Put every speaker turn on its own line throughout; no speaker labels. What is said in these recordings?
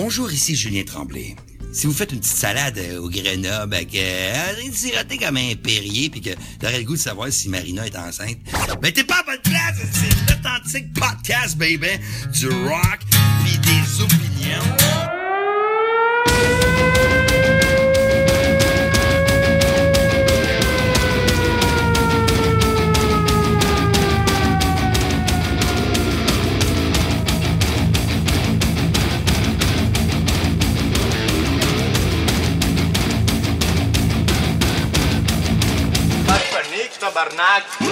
Bonjour, ici Julien Tremblay. Si vous faites une petite salade euh, au Grenoble avec euh, un siroté comme un Perrier puis que t'aurais le goût de savoir si Marina est enceinte, ben t'es pas à bonne place, c'est l'authentique podcast, baby, du rock puis des opinions.
Bernat.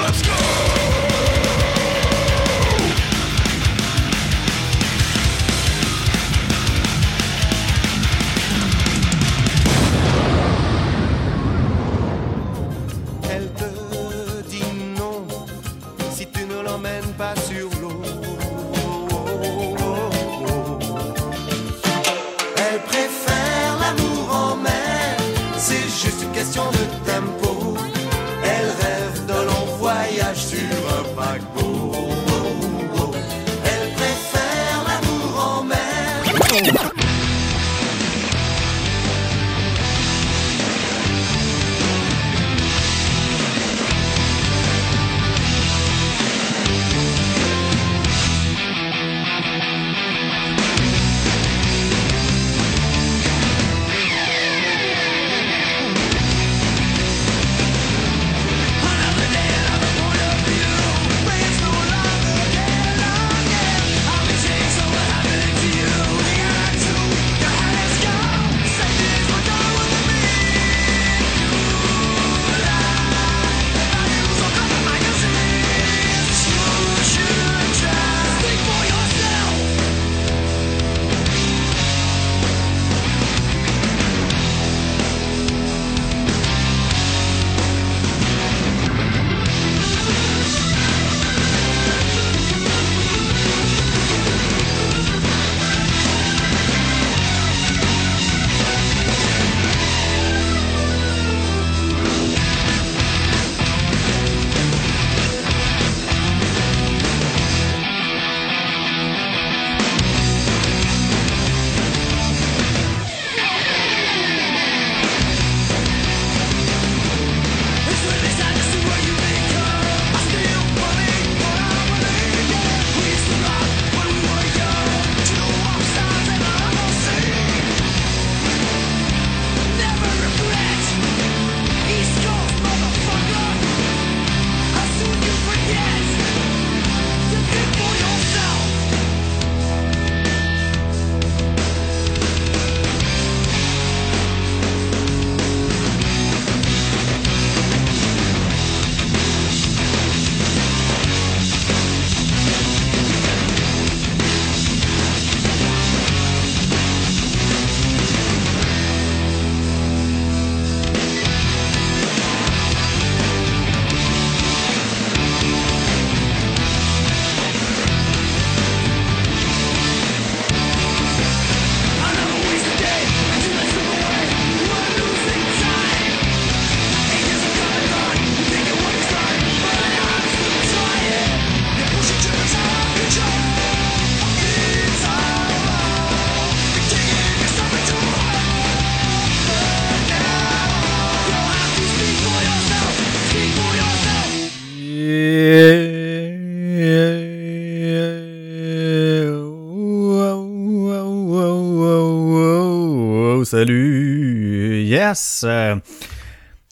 Euh,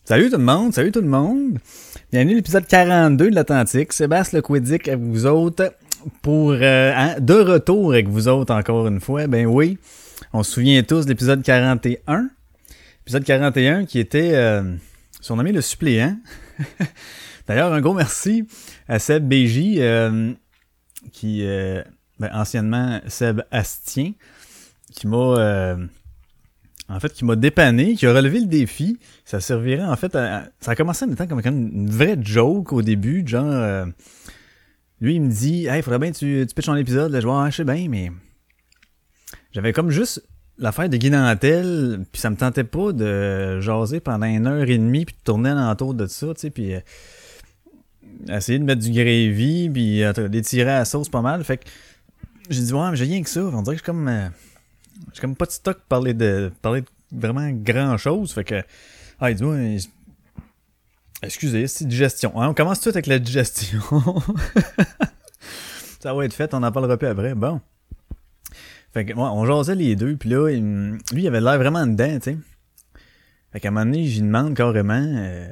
salut tout le monde, salut tout le monde! Bienvenue à l'épisode 42 de l'Atlantique. Sébastien Lequidic avec vous autres pour euh, hein, de retour avec vous autres encore une fois. Ben oui, on se souvient tous de l'épisode 41. Épisode 41 qui était euh, surnommé le suppléant. D'ailleurs, un gros merci à Seb BJ, euh, qui, ben, anciennement Seb Astien, qui m'a, en fait, qui m'a dépanné, qui a relevé le défi. Ça servirait, en fait, à, ça a commencé en étant comme, comme une vraie joke au début, genre, euh, lui, il me dit, hey, faudrait bien tu, tu pitches ton épisode, là, je vois, ah, je sais bien, mais j'avais comme juste l'affaire de Guy Nantel, puis ça me tentait pas de jaser pendant une heure et demie, puis de tourner alentour de ça, tu sais, puis euh, essayer de mettre du gravy, puis euh, d'étirer à la sauce pas mal. Fait que j'ai dit, ouais, mais j'ai rien que ça. On dirait que je suis comme. J'ai comme pas de stock pour parler de, parler de vraiment grand chose. Fait que, ah, ouais, excusez, c'est digestion. Hein, on commence tout avec la digestion. ça va être fait, on en parlera plus après. Bon. Fait que, ouais, on jasait les deux, puis là, lui, il avait l'air vraiment dedans, tu sais. Fait qu'à un moment donné, j'y demande carrément, euh,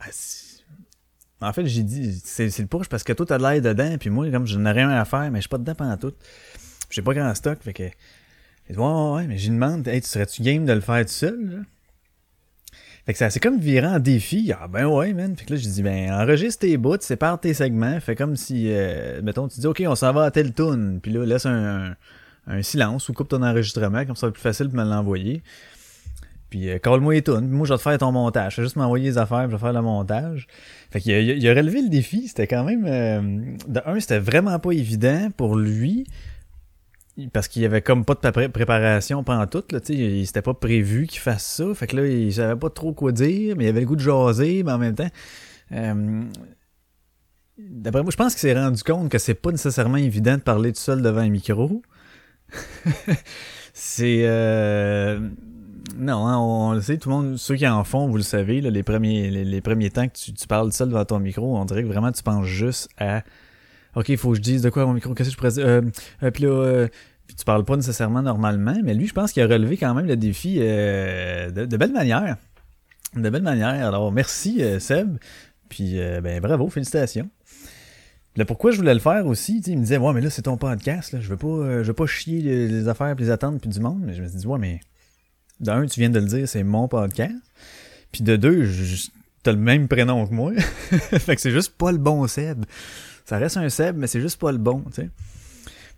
ah, en fait, j'ai dit, c'est c'est le push parce que toi, t'as de l'air dedans, puis moi, comme je n'ai rien à faire, mais je suis pas dedans pendant tout. J'ai pas grand stock, fait que. Il dit, ouais, ouais, ouais, mais j'y demande, hey, tu serais-tu game de le faire tout seul, là? Fait que ça c'est comme viré en défi. Ah ben ouais, man. Fait que là, j'ai dit, ben, enregistre tes bouts, sépare tes segments. Fait comme si, euh, mettons, tu dis, OK, on s'en va à telle tune. Puis là, laisse un, un silence ou coupe ton enregistrement, comme ça, va plus facile de me l'envoyer. Puis, euh, call-moi les tunes. Moi, je vais te faire ton montage. Fais juste m'envoyer les affaires, je vais faire le montage. Fait qu'il a, il a- il a relevé le défi. C'était quand même... euh, de un, c'était vraiment pas évident pour lui. Parce qu'il y avait comme pas de pré- préparation pendant tout. Là, tu sais, il s'était pas prévu qu'il fasse ça. Fait que là, il savait pas trop quoi dire, mais il avait le goût de jaser, mais en même temps... euh, D'après moi, je pense qu'il s'est rendu compte que c'est pas nécessairement évident de parler tout seul devant un micro. c'est... euh, Non, hein, on, le sait, tout le monde, ceux qui en font, vous le savez, là, les, premiers, les, les premiers temps que tu, tu parles seul devant ton micro, on dirait que vraiment tu penses juste à OK, il faut que je dise de quoi mon micro, qu'est-ce que je pourrais? Euh, euh, puis là, euh, tu parles pas nécessairement normalement, mais lui, je pense qu'il a relevé quand même le défi de, belle manière. De belle manière. Alors, merci Seb. Puis, ben bravo, félicitations. Pourquoi je voulais le faire aussi, il me disait, ouais, mais là, c'est ton podcast, là, je veux pas, je veux pas chier les, affaires, puis les attentes, puis du monde. Mais je me suis dit, ouais, mais d'un, tu viens de le dire, c'est mon podcast. Puis de deux, t'as le même prénom que moi. fait que c'est juste pas le bon Seb. Ça reste un Seb, mais c'est juste pas le bon, tu sais.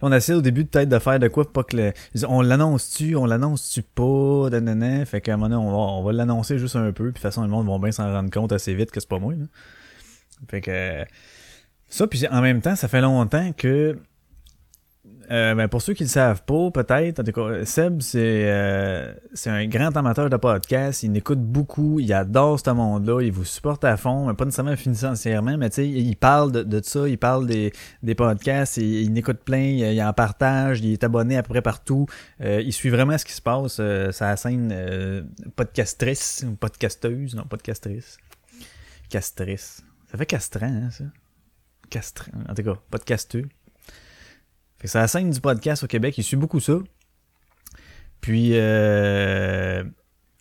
On essaie au début peut-être de faire de quoi pas que le... On l'annonce-tu, on l'annonce-tu pas, nanana. Fait qu'à un moment donné, on va, va l'annoncer juste un peu, puis de toute façon, le monde va bien s'en rendre compte assez vite que c'est pas moi, là. Fait que... Ça, puis en même temps, ça fait longtemps que... euh, ben pour ceux qui le savent pas, peut-être, en tout cas, Seb, c'est euh, c'est un grand amateur de podcast. Il écoute beaucoup, il adore ce monde-là, il vous supporte à fond, mais pas nécessairement financièrement, mais tu sais, il parle de, ça, il parle des, des podcasts, il, il écoute plein, il, en partage, il est abonné à peu près partout. Euh, il suit vraiment ce qui se passe. Sa scène podcastrice ou podcasteuse, non, podcastrice. Castrice. Ça fait castrant, hein, ça? Castrant. En tout cas, podcasteux. C'est la scène du podcast au Québec, il suit beaucoup ça. Puis, euh,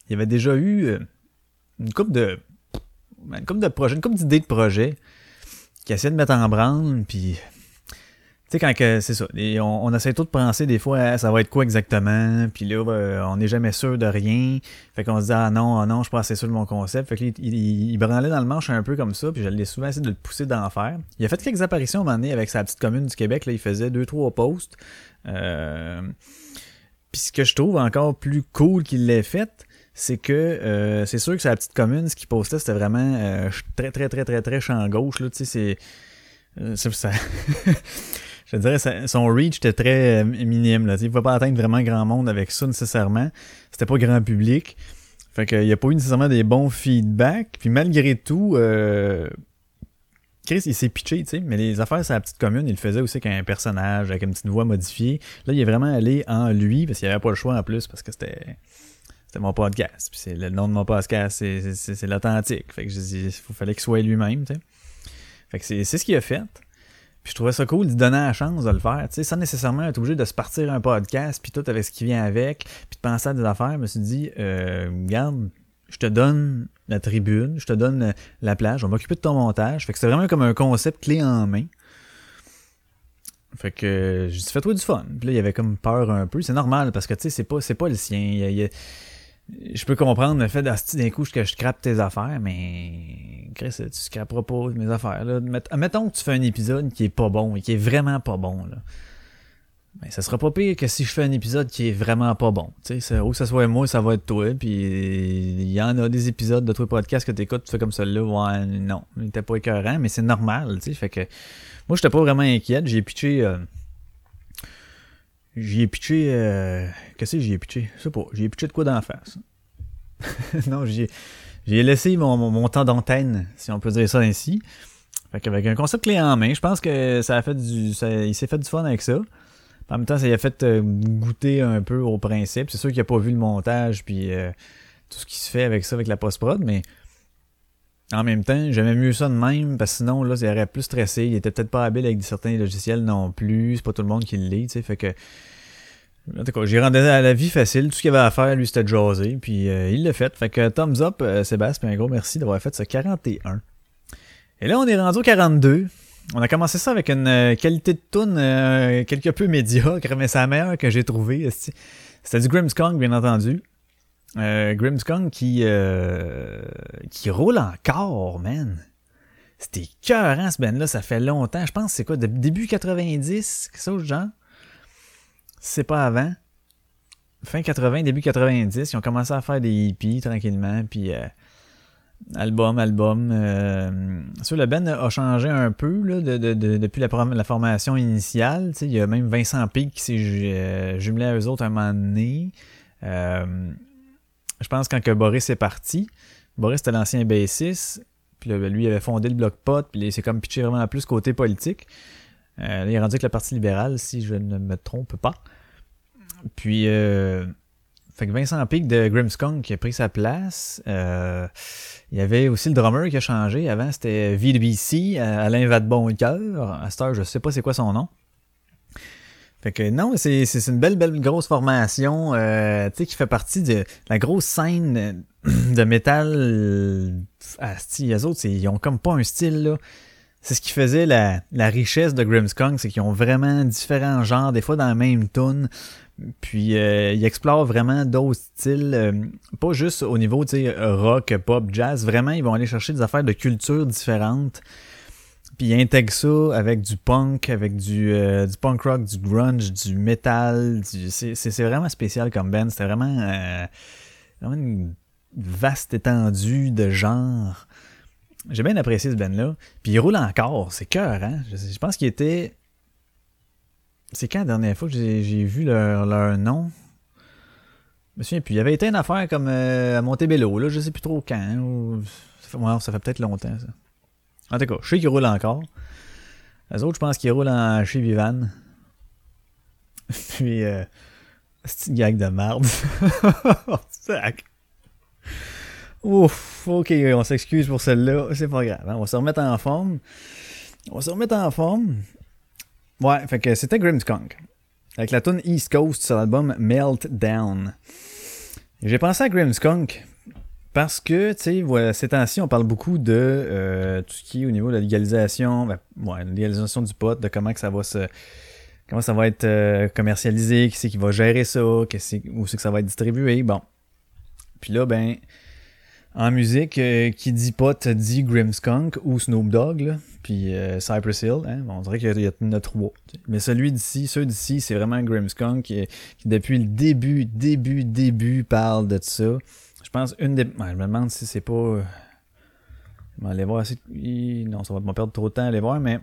il y avait déjà eu euh, une couple de, une couple de projets, une couple d'idées de projets qui essayaient de mettre en branle, puis sais, quand que c'est ça, et on, essaie tout de penser des fois, ça va être quoi exactement, puis là, euh, on n'est jamais sûr de rien, fait qu'on se dit, ah non, ah non, je suis pas assez sûr de mon concept, fait que là, il, branlait dans le manche un peu comme ça, puis je l'ai souvent essayé de le pousser d'en faire. Il a fait quelques apparitions à un moment donné avec sa petite commune du Québec, là, il faisait deux, trois posts, euh, puis ce que je trouve encore plus cool qu'il l'ait fait, c'est que euh, c'est sûr que sa petite commune, ce qu'il postait, c'était vraiment euh, très, très, très, très, très champ gauche, là, tu sais, c'est... euh, ça... je dirais ça- son reach était très euh, minime là. Il ne pouvait pas atteindre vraiment grand monde avec ça nécessairement. C'était pas grand public. Fait qu'il n'y a pas eu nécessairement des bons feedbacks. Puis malgré tout, euh, Chris, il s'est pitché, mais les affaires sur la petite commune, il le faisait aussi avec un personnage, avec une petite voix modifiée. Là, il est vraiment allé en lui, parce qu'il n'y avait pas le choix en plus, parce que c'était c'était mon podcast. C'est le nom de mon podcast, c'est- l'authentique. Fait que je dis, il fallait qu'il soit lui-même. Fait que c'est ce qu'il a fait. Puis je trouvais ça cool de donner la chance de le faire, tu sais, sans nécessairement être obligé de se partir un podcast, puis tout avec ce qui vient avec, puis de penser à des affaires. Je me suis dit, euh, regarde, je te donne la tribune, je te donne euh, la plage, on va m'occuper de ton montage. Fait que c'est vraiment comme un concept clé en main. Fait que j'ai dit, fais-toi du fun. Puis là, il y avait comme peur un peu. C'est normal parce que, tu sais, c'est pas, c'est pas le sien. Il y a- il y a- je peux comprendre le fait d'asti d'un coup que je scrape tes affaires, mais Chris, tu scraperas pas mes affaires. Là. Mett- Mettons que tu fais un épisode qui est pas bon et qui est vraiment pas bon. Là. Ben, ça sera pas pire que si je fais un épisode qui est vraiment pas bon. Tu ou que ça soit moi, ça va être toi. Puis il y en a des épisodes de toi podcast que t'écoutes, tu fais comme celui-là. Ouais, non, il était pas écœurant, mais c'est normal. Tu sais, fait que moi, j'étais pas vraiment inquiète. J'ai pitché. euh, J'y ai pitché. euh, Qu'est-ce que j'y ai pitché? Je sais pas. J'y ai pitché de quoi d'en face. non, j'y ai... j'ai laissé mon, mon, temps d'antenne, si on peut dire ça ainsi. Fait qu'avec un concept clé en main, je pense que ça a fait du. ça- il s'est fait du fun avec ça. En même temps, ça lui a fait euh, goûter un peu au principe. C'est sûr qu'il a pas vu le montage puis euh, tout ce qui se fait avec ça, avec la post-prod, mais en même temps, j'aimais mieux ça de même, parce que sinon, là, il aurait plus stressé. Il était peut-être pas habile avec certains logiciels non plus. C'est pas tout le monde qui le lit, tu sais. Fait que. En tout cas, j'ai rendu la vie facile. Tout ce qu'il avait à faire, lui, c'était de. Puis euh, il l'a fait. Fait que thumbs up, euh, Sébastien. Un gros merci d'avoir fait ce 41. Et là, on est rendu au 42. On a commencé ça avec une euh, qualité de tune quelque peu médiocre, mais c'est la meilleure que j'ai trouvée. C'était du Grimmskong, bien entendu. Euh, Grimmskong qui, euh, qui roule encore, man. C'était cœurant, ce band-là. Ça fait longtemps. Je pense que c'est quoi, début 90, quelque chose genre? C'est pas avant. Fin 80, début 90, ils ont commencé à faire des hippies tranquillement, puis euh, album, album. Euh, sûr, le band a changé un peu là, de, de- de- depuis la, formation initiale. Il y a même Vincent Pig qui s'est euh, jumelé à eux autres un moment donné. Euh, je pense quand que Boris est parti, Boris c'était l'ancien bassiste, puis là, ben, lui il avait fondé le Bloc Pot, puis il s'est comme pitché vraiment plus côté politique. Euh, là, il est rendu avec le Parti libéral, si je ne me trompe pas. Puis, euh, fait que Vincent Pig de Grimmskong qui a pris sa place. Euh, il y avait aussi le drummer qui a changé. Avant, c'était VDBC, euh, Alain Vadeboncoeur. À cette heure, je sais pas c'est quoi son nom. Fait que non, c'est une belle, belle grosse formation, euh, qui fait partie de la grosse scène euh, de métal. euh, Asti, les autres, ils ont comme pas un style, là. C'est ce qui faisait la, la richesse de Grimmskong, c'est qu'ils ont vraiment différents genres, des fois dans la même tune. Puis euh, ils explorent vraiment d'autres styles, euh, pas juste au niveau, tu sais, rock, pop, jazz. Vraiment, ils vont aller chercher des affaires de cultures différentes. Puis ils intègrent ça avec du punk, avec du, euh, punk rock, du grunge, du metal. Du... C'est, vraiment spécial comme band. C'était vraiment, euh, vraiment une vaste étendue de genres. J'ai bien apprécié ce band-là. Puis il roule encore. C'est cœur, hein? Je, pense qu'il était... C'est quand la dernière fois que j'ai, vu leur, leur nom? Je me souviens plus. Il y avait été une affaire comme euh, à Montebello, là. Je sais plus trop quand. ouais, ça fait peut-être longtemps, ça. En tout cas, je sais qu'ils roulent encore. Les autres, je pense qu'ils roulent en chez Vivan. Puis, euh, c'est une gag de merde. Sac. Ouf, ok, on s'excuse pour celle-là. C'est pas grave. hein. On va se remettre en forme. On va se remettre en forme. Ouais, fait que c'était Grimmskunk. Avec la tune East Coast sur l'album Meltdown. J'ai pensé à Grimmskunk parce que, tu sais, voilà, ces temps-ci, on parle beaucoup de euh, tout ce qui est au niveau de la légalisation, ben, ouais, légalisation du pot, de comment que ça va se, comment ça va être euh, commercialisé, qui c'est qui va gérer ça, qui où c'est que ça va être distribué, bon. Puis là, ben, en musique, euh, qui dit pot dit Grimmskunk ou Snoop Dogg, là, puis euh, Cypress Hill, hein, on dirait qu'il y, en a trois. tu sais. Mais celui d'ici, ceux d'ici, c'est vraiment Grimmskunk qui, qui, depuis le début, début, début, parle de ça. Je pense une des. je me demande si c'est pas. euh, Je vais aller voir Non, ça va me perdre trop de temps à aller voir, mais.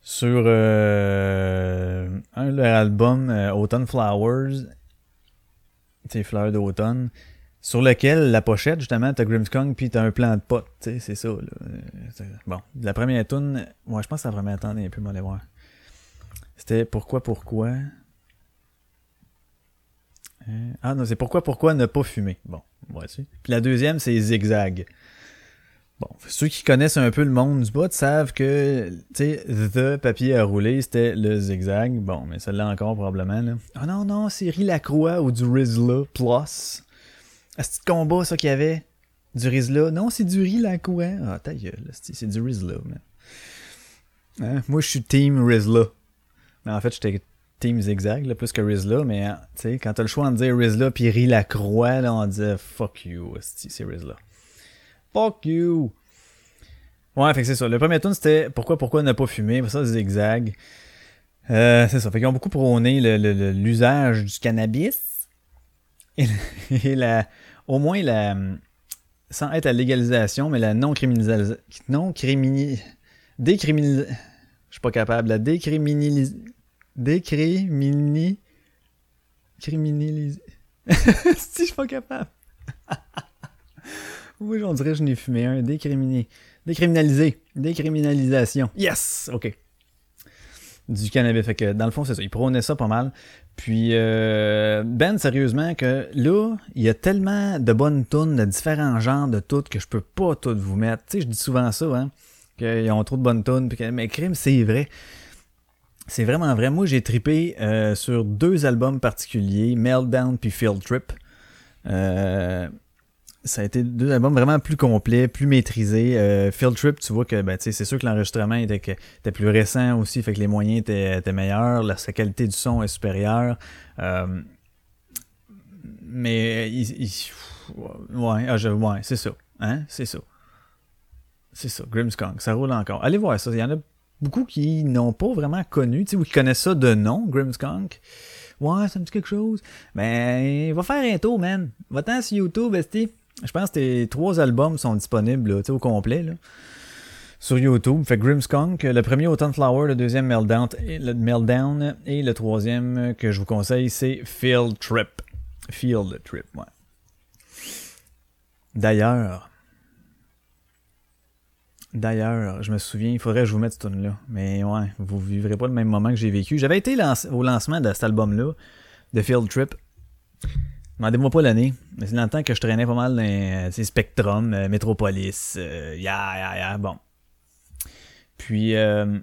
Sur euh, un de leurs albums, euh, Autumn Flowers, sais, fleurs d'automne, sur lequel la pochette, justement, t'as Grimmskong puis t'as un plant de pot, tu sais, c'est ça. Euh, c'est- Bon, la première tune, moi je pense que la première tune, un peu, m'aller voir. C'était Pourquoi, pourquoi? Ah non, c'est pourquoi pourquoi ne pas fumer? Bon, voici. Puis la deuxième, c'est zigzag. Bon, ceux qui connaissent un peu le monde du bot savent que, tu sais, the papier à rouler, c'était le zigzag. Bon, mais celle-là encore probablement, là. Ah non, non, c'est Riz Lacroix ou du Rizla Plus. Ah, c'est combat, ça qu'il y avait? Du Rizla? Non, c'est du Riz Lacroix. Ah, ta gueule, c'est du Rizla. Hein? Moi, je suis team Rizla. Mais en fait, j'étais Team Zigzag, plus que Rizla, mais hein, sais, quand t'as le choix de dire Rizla puis Ri la croix, là, on dit fuck you, c'est Rizla. Fuck you! Ouais, fait que c'est ça. Le premier tune, c'était pourquoi, pourquoi ne pas fumer, ça, Zigzag. Euh, c'est ça. Fait qu'ils ont beaucoup prôné l'usage du cannabis. Et, la, au moins la, sans être la légalisation, mais la non-criminalisation, non-crimini, décriminalisation, je suis pas capable, la décriminalisation, décrimini... Criminaliser... si, je suis pas capable. oui, on dirait que je n'ai fumé un. Décrimini... Décriminaliser. Décriminalisation. Yes! OK. du cannabis. Fait que dans le fond, c'est ça. Il prônait ça pas mal. Puis euh, Ben, sérieusement, que là, il y a tellement de bonnes tunes de différents genres de toutes que je peux pas toutes vous mettre. Tu sais, je dis souvent ça, hein, qu'ils ont trop de bonnes tunes. Puis que, mais crime, c'est vrai. C'est vraiment vrai. Moi, j'ai tripé euh, sur deux albums particuliers, Meltdown puis Field Trip. Euh, ça a été deux albums vraiment plus complets, plus maîtrisés. Euh, Field Trip, tu vois que ben, c'est sûr que l'enregistrement était, plus récent aussi, fait que les moyens étaient, meilleurs, la, sa qualité du son est supérieure. Mais il, ah, ouais, c'est ça. Hein? C'est ça. C'est ça, Grimmskunk, ça roule encore. Allez voir ça. Il y en a beaucoup qui n'ont pas vraiment connu, tu sais, ou qui connaissent ça de nom, Grimmskunk. Ouais, ça me dit quelque chose. Ben, va faire un tour, man. Va-t'en sur YouTube, esti. Je pense que tes trois albums sont disponibles, tu au complet, là. Sur YouTube. Fait Grimmskunk, le premier Autumn Flower, le deuxième Meltdown, le Meltdown, et le troisième que je vous conseille, c'est Field Trip. Field Trip, ouais. D'ailleurs, D'ailleurs, je me souviens, il faudrait que je vous mette cette tune là Mais ouais, vous vivrez pas le même moment que j'ai vécu. J'avais été au lancement de cet album-là, de Field Trip. Demandez-moi pas l'année, mais c'est dans que je traînais pas mal dans euh, tu sais, Spectrum, euh, Metropolis, euh, ya, ya, ya, bon. Puis, euh,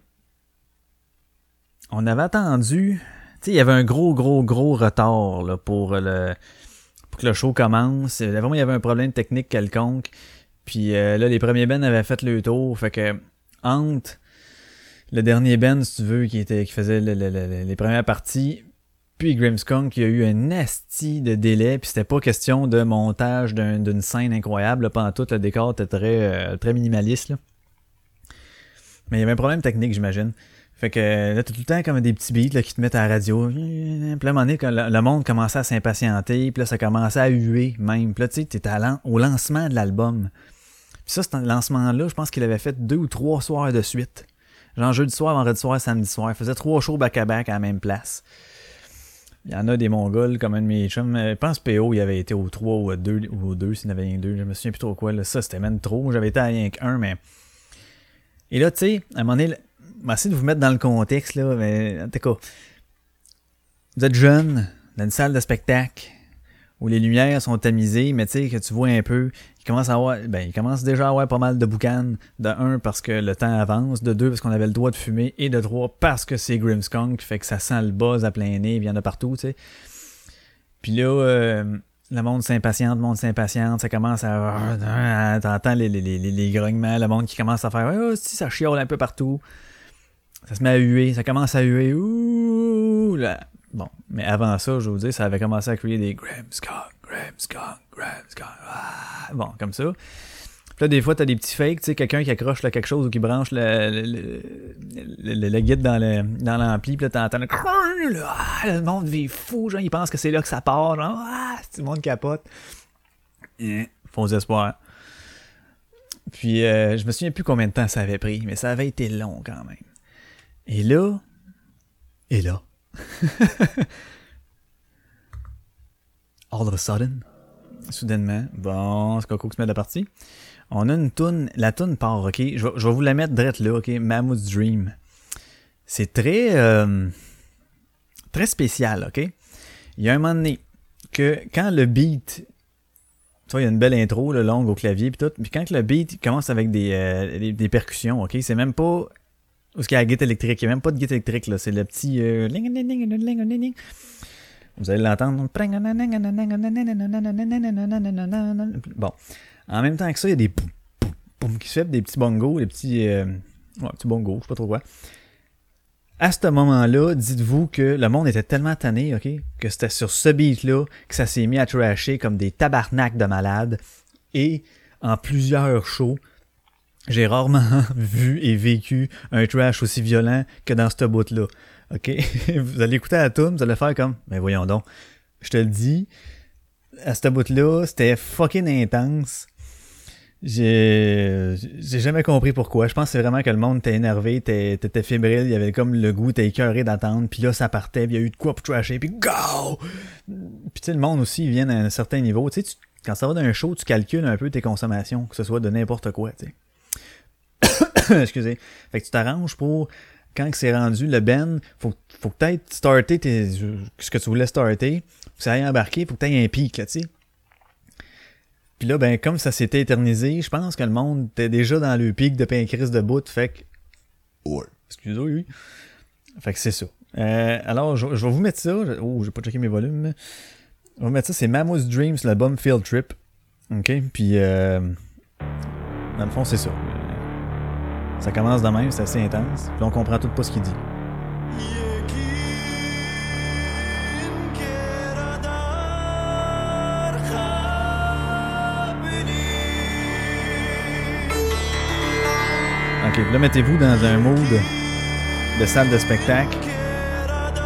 on avait attendu, tu sais, il y avait un gros, gros, gros retard là, pour, le, pour que le show commence. Vraiment, il y avait un problème technique quelconque. Puis euh, là, les premiers bands avaient fait le tour. Fait que entre le dernier band, si tu veux, qui était qui faisait le- le- le- les premières parties, puis Grimmskunk, il y a eu un asti de délai. Puis c'était pas question de montage d'un- d'une scène incroyable. Là, pendant tout, le décor était très, euh, très minimaliste. Là. Mais il y avait un problème technique, j'imagine. Fait que là, t'as tout le temps comme des petits beats là, qui te mettent à la radio. Puis là, à un moment donné, le, monde commençait à s'impatienter, puis là, ça commençait à huer même. Puis là, tu sais, t'étais au lancement de l'album. Puis ça, ce lancement-là, je pense qu'il avait fait deux ou trois soirs de suite. Genre jeudi soir, vendredi soir, samedi soir. Il faisait trois shows back-à-back à la même place. Il y en a des Mongols, comme un de mes chums. Euh, Je pense PO, il avait été au 3 ou au 2, ou au 2 s'il y en avait rien deux. Je me souviens plus trop quoi. Là. Ça, c'était même trop. J'avais été à rien qu'un, mais... Et là, tu sais, à un moment donné, vais de vous mettre dans le contexte, là, mais en tout cas, vous êtes jeune, dans une salle de spectacle, où les lumières sont tamisées, mais tu sais, que tu vois un peu, il commence à avoir, ben, il commence déjà à avoir pas mal de boucanes. De un, parce que le temps avance. De deux, parce qu'on avait le droit de fumer. Et de trois, parce que c'est Grimmskunk, fait que ça sent le buzz à plein nez, il y en a partout, tu sais. Puis là, euh, le monde s'impatiente, le monde s'impatiente, ça commence à... T'entends les, les, les, les grognements, le monde qui commence à faire « Oh, si, ça chiole un peu partout. » Ça se met à huer, ça commence à huer. Ouh, là. Bon, mais avant ça, je vous dis, ça avait commencé à crier des Grimmskunk, Grimmskunk, Grimmskunk. Ah! Bon, comme ça. Puis là, des fois, t'as des petits fakes, tu sais, quelqu'un qui accroche là, quelque chose ou qui branche le, le, guide dans le l'ampli, puis là, t'entends le... Ah, le monde vit fou, genre, il pense que c'est là que ça part, genre, ah, tout le monde capote. Eh, Faux espoir. Puis, euh, je me souviens plus combien de temps ça avait pris, mais ça avait été long quand même. Et là, et là, all of a sudden, soudainement, bon, c'est Coco qui se met de la partie. On a une toune, la toune part, ok? Je vais, vous la mettre direct là, ok? Mammoth Dream. C'est très, euh, très spécial, ok? Il y a un moment donné que quand le beat, tu vois, il y a une belle intro, le longue au clavier puis tout, puis quand le beat commence avec euh, des, des percussions, ok? C'est même pas où qu'il y a la guitare électrique, il n'y a même pas de guitare électrique, là, c'est le petit... euh, vous allez l'entendre. Bon. En même temps que ça, il y a des poum, qui se fait, des petits bongos, des petits, euh, petits bongos, je sais pas trop quoi. À ce moment-là, dites-vous que le monde était tellement tanné, ok, que c'était sur ce beat-là que ça s'est mis à trasher comme des tabarnaks de malades. Et en plusieurs shows, j'ai rarement vu et vécu un trash aussi violent que dans ce bout-là. OK? vous allez écouter la tune, vous allez faire comme, mais voyons donc. Je te le dis, à ce bout-là, c'était fucking intense. J'ai jamais compris pourquoi. Je pense c'est vraiment que le monde était énervé, t'étais fébrile, il y avait comme le goût, t'es écœuré d'attendre, puis là ça partait, il y a eu de quoi pour trasher, puis go! Puis tu sais, le monde aussi, vient à un certain niveau. Tu sais, quand ça va d'un show, tu calcules un peu tes consommations, que ce soit de n'importe quoi, tu sais. Excusez. Fait que tu t'arranges pour quand que c'est rendu le Ben, faut, faut peut-être starter tes, ce que tu voulais starter, faut que ça aille embarquer, faut que tu aies un pic, là, tu sais. Puis là, ben, comme ça s'était éternisé, je pense que le monde était déjà dans le pic de pancréas de bout, fait que...
Ouais.
Excusez-moi, oui. Fait que c'est ça. Euh, alors, je, je vais vous mettre ça. Oh, j'ai pas checké mes volumes. On va mettre ça, c'est Mammoth Dreams, l'album Field Trip. OK? Puis, euh, dans le fond, c'est ça. Ça commence de même, c'est assez intense. Puis on comprend tout pas ce qu'il dit. Ok, là, mettez-vous dans un mood de salle de spectacle.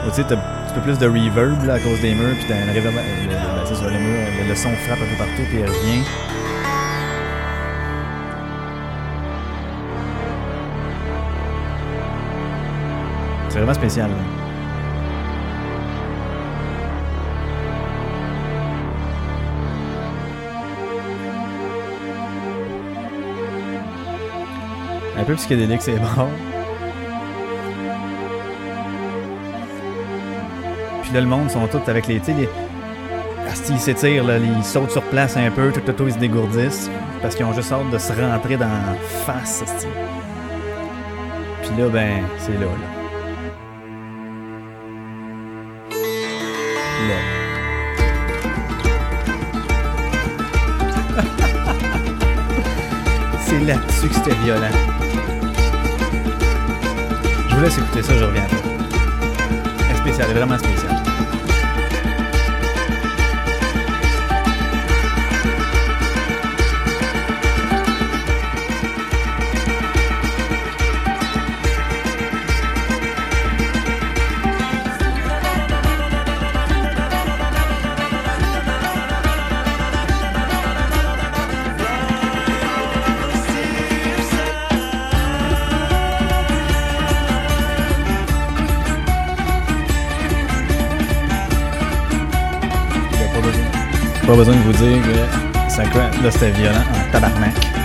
Où, tu t'as un petit peu plus de reverb à cause des murs, puis t'as un reverb. Le, le- le, le son frappe un peu partout, puis il revient. C'est vraiment spécial. Un peu psychédélique, c'est bon. Puis là, le monde sont tous avec les. Les. Asti, ils s'étirent, ils sautent sur place un peu, tout autour, ils se dégourdissent. Parce qu'ils ont juste hâte de se rentrer dans face, asti. Puis là, ben, c'est là, là. c'est là-dessus que c'était violent. Je vous laisse écouter ça, je reviens. C'est spécial, vraiment spécial. Pas besoin de vous dire que ça là c'était violent en tabarnak.